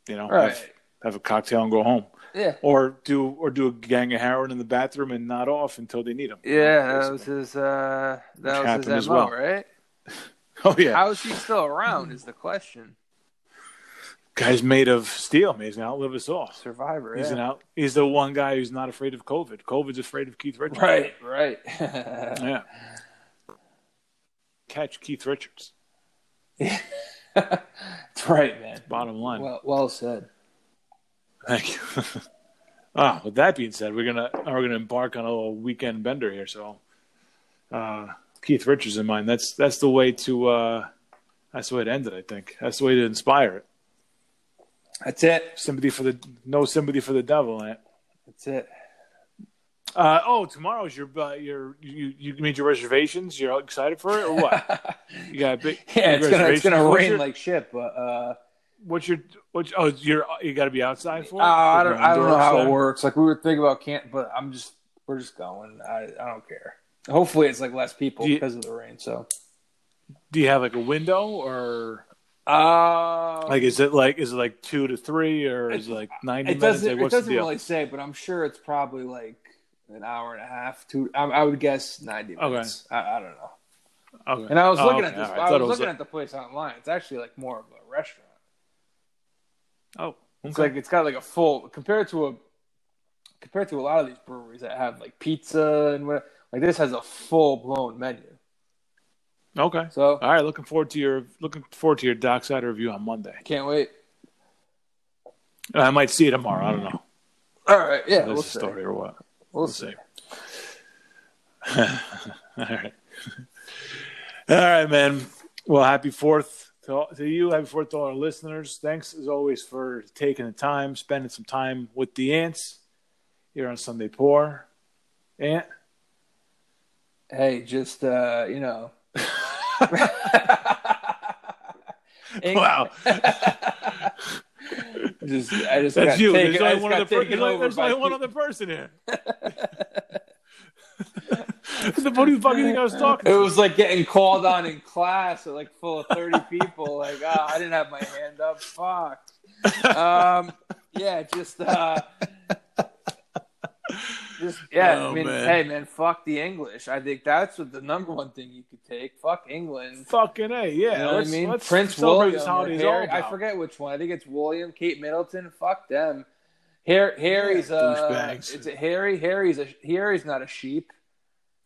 you know
Right.
have, have a cocktail and go home,
Yeah.
or do or do a gang of heroin in the bathroom and not off until they need him.
Yeah, that was his. Uh, that was his
as
MO,
well.
right?
Oh yeah,
How is he still around? Is the question.
guy's made of steel. Man. He's gonna outlive us all.
Survivor.
He's
yeah.
an out. He's the one guy who's not afraid of COVID. COVID's afraid of Keith Richards.
Right. Right. (laughs)
Yeah. Catch Keith Richards. (laughs)
That's right, man.
Bottom line.
Well, well said.
Thank you. (laughs) ah, with that being said, we're gonna we're gonna embark on a little weekend bender here. So, uh, Keith Richards in mind. That's that's the way to. Uh, that's the way to end it. I think that's the way to inspire it.
That's it.
Sympathy for the no sympathy for the devil.
That's it.
Uh, oh, tomorrow's your uh, your you you made your reservations. You're excited for it or what? (laughs) You got a big (laughs)
yeah, it's gonna it's gonna rain
your-
like shit, but uh,
What's your what? Oh, you're you got to be outside for.
uh. I don't I don't know
indoor
how it works. Like we were thinking about can't, but I'm just we're just going. I I don't care. Hopefully, it's like less people
you-
because of the rain. So,
Do you have like a window or
uh,
like is it like is it like two to three or is it like ninety
it
minutes?
doesn't
Like,
it doesn't really say, but I'm sure it's probably like an hour and a half. Two, I, I would guess ninety
Okay.
minutes. I, I don't know.
Okay.
And I was
Oh,
looking
okay.
at this.
Right.
I was
it
looking
like-
at the place online. It's actually like more of a restaurant.
Oh,
It's like it's got like a full compared to a compared to a lot of these breweries that have like pizza and what like this has a full blown menu.
okay.
So
All right. Looking forward to your looking forward to your dockside review on Monday.
can't wait.
I might see it tomorrow. I don't know.
All right, yeah,
That's
we'll
the
see.
story or what.
We'll,
We'll
see.
see. (laughs) All right. All right, man. Well, happy Fourth to, to you. Happy Fourth to all our listeners. Thanks as always for taking the time, spending some time with the ants here on Sunday Pour. Ant.
Hey, just uh, you know. (laughs)
Wow. (laughs)
just I just
That's
got
you.
Taken,
There's only one other, per- there's only, there's only one other person here. (laughs) the you fucking think I was talking
It was like getting called on in class, at like full of thirty people. Like, ah, I didn't have my hand up. Fuck. Um, yeah, just, uh, just (laughs) yeah.
Oh,
I mean,
man.
hey, man, fuck the English. I think that's what the number one thing you could take. Fuck England.
Fucking A, yeah.
You know what I mean? Prince William,
this
or
holiday is all
Harry, I forget which one. I think it's William, Kate Middleton. Fuck them. Harry, Harry's uh,
douchebags.
it's a Harry. Harry's a Harry's not a sheep.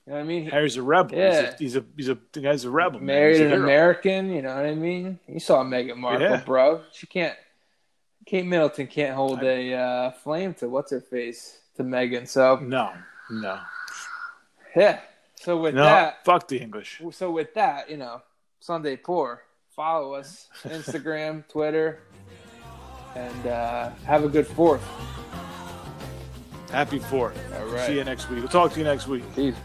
You know what I mean?
Harry's a rebel.
Yeah.
He's a he's a, he's a the guy's a rebel. man.
married
He's a
an. American. You know what I mean? You saw Meghan Markle,
Yeah.
bro. She can't. Kate Middleton can't hold a uh, flame to what's her face to Meghan. So
No, no,
yeah. So with
no.
that,
Fuck the English.
so with that, you know, Sunday Pour. Follow us (laughs) Instagram, Twitter, and uh, have a good Fourth.
Happy Fourth.
All right.
See you next week. We'll talk to you next week.
Peace.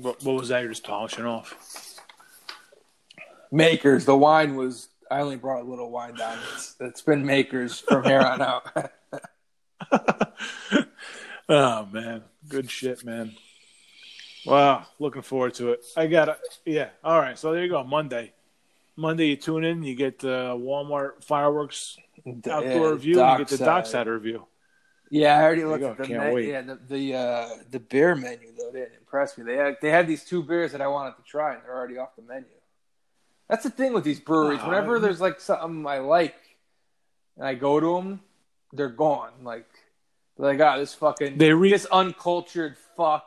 What, what was that? You're just polishing off.
Makers. The wine was. I only brought a little wine down. It's, it's been Makers from here on out. (laughs)
oh man, good shit, man. Wow, looking forward to it. I got it. Yeah. All right. So there you go. Monday. Monday, you tune in. You get the Walmart fireworks outdoor
Yeah,
review. And you get the
dockside
review.
Yeah, I already looked at the
Can't
yeah the the, uh, the beer menu though didn't impress me. They had they had these two beers that I wanted to try and they're already off the menu. That's the thing with these breweries.
Oh,
Whenever there's like something I like and I go to them, they're gone. Like they're like ah this fucking
They re-
this uncultured fuck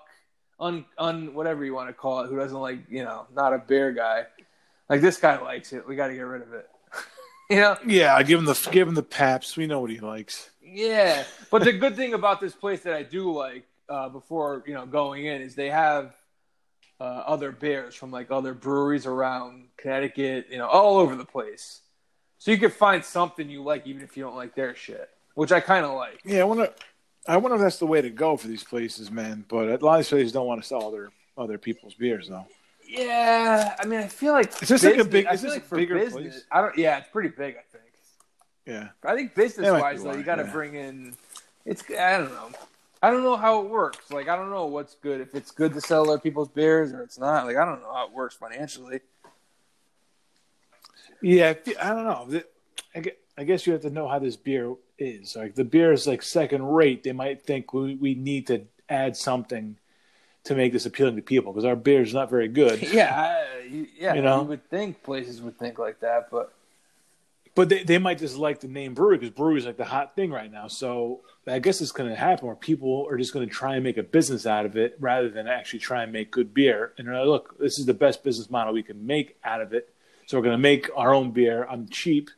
un un whatever you want to call it who doesn't like you know not a beer guy. Like this guy likes it. We got to get rid of it. (laughs) you know?
Yeah, give him the give him the paps. We know what he likes.
Yeah, (laughs) but the good thing about this place that I do like uh, before you know going in is they have uh, other beers from like other breweries around Connecticut, you know, all over the place. So you can find something you like even if you don't like their shit, which I kind of like.
Yeah, I wonder. I wonder if that's the way to go for these places, man. But a lot of these places don't want to sell other other people's beers, though.
Yeah, I mean, I feel like
Is this like a big- is this
like
bigger
business,
place?
I don't. Yeah, it's pretty big. I think.
Yeah.
I think business wise, though, you got to
yeah.
bring in. It's I don't know. I don't know how it works. Like I don't know what's good. If it's good to sell other people's beers or it's not. Like I don't know how it works financially.
Yeah, I don't know. I I guess you have to know how this beer is. Like the beer is like second rate. They might think we, we need to add something to make this appealing to people because our beer is not very good. (laughs)
Yeah, I, you, yeah.
You know?
you would think places would think like that, but
But they, they might just like the name brewery because brewery is like the hot thing right now. So I guess it's going to happen where people are just going to try and make a business out of it rather than actually try and make good beer. And like, look, this is the best business model we can make out of it. So we're going to make our own beer on cheap,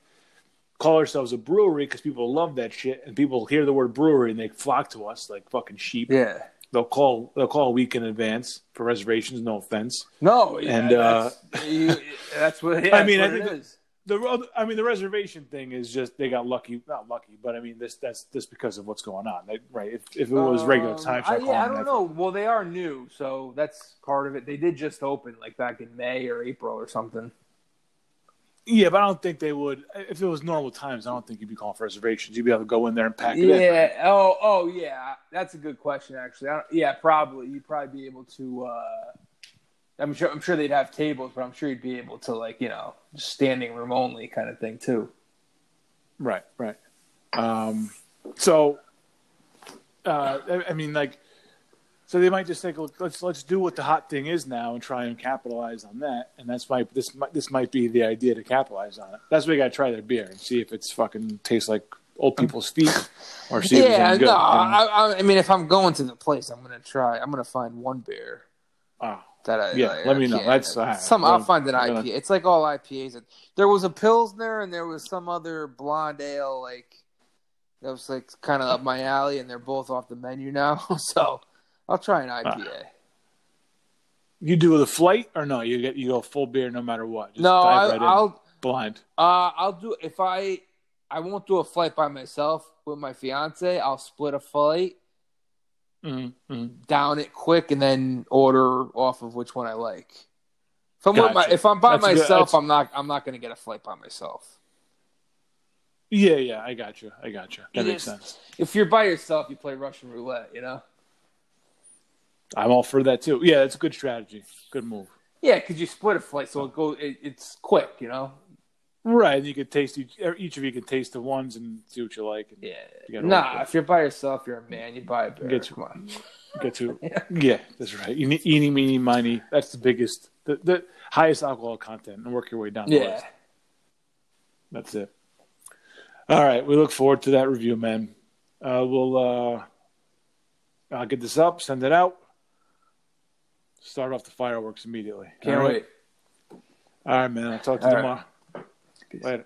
call ourselves a brewery because people love that shit. And people hear the word brewery and they flock to us like fucking sheep.
yeah.
They'll call they'll call a week in advance for reservations. No offense.
No, yeah,
And, uh,
that's, you, that's what. Yeah, (laughs)
I mean,
that's
I think
it is.
The other- I mean, the reservation thing is just they got lucky. Not lucky, but I mean, this that's just because of what's going on, They- right? If, if it was regular
Um,
time,
I, yeah, I don't know. Well, they are new, so that's part of it. They did just open like back in May or April or something.
Yeah, but I don't think they would. If it was normal times, I don't think you'd be calling for reservations. You'd be able to go in there and pack it in.
Yeah. Oh. Oh. Yeah. That's a good question, actually. I don't, yeah. Probably. You'd probably be able to. Uh, I'm sure. I'm sure they'd have tables, but I'm sure you'd be able to, like, you know, standing room only kind of thing too.
Right, right. Um, so, uh, I, I mean, like, so they might just think, look, let's let's do what the hot thing is now and try and capitalize on that. And that's my this might this might be the idea to capitalize on it. That's why you got to try their beer and see if it's fucking tastes like old people's feet or see if it's
yeah.
any good.
No. I, I, I mean, if I'm going to the place, I'm gonna try. I'm gonna find one beer.
Oh,
That I,
Yeah,
like,
let me know. That's- right.
some. I'll find an
I'm gonna-
IPA. It's like all IPAs. There was a pilsner and there was some other blonde ale like that was like kind of up my alley, and they're both off the menu now. (laughs) so I'll try an IPA.
you do the flight or no? You get you go full beer no matter what. Just
no, I,
right
I'll
blind.
uh, I'll do if I I won't do a flight by myself with my fiance. I'll split a flight,
Mm-hmm.
down it quick, and then order off of which one I like. If I'm, with my, if I'm by
That's
myself, I'm not. I'm not going to get a flight by myself.
Yeah, yeah, I got you. I got you. That makes sense.
If you're by yourself, you play Russian roulette. You know.
I'm all for that too. Yeah, it's a good strategy. Good move.
Yeah, because you split a flight, so it go. It, it's quick. You know.
Right, and you could taste each. er, Each of you can taste the ones and see what you like. And
Yeah.
You
Nah, if you're by yourself, you're a man. You buy a beer.
Get
Come on.
Get to. (laughs)
Yeah.
yeah, that's right. You Eeny, eeny, meeny, miny. That's the biggest, the, the highest alcohol content, and work your way down
Yeah.
list. That's it. All right, we look forward to that review, man. Uh, we'll. Uh, I'll get this up, send it out. Start off the fireworks immediately.
Can't
All right?
wait.
All right, man. I'll talk to you
All right.
tomorrow. Later.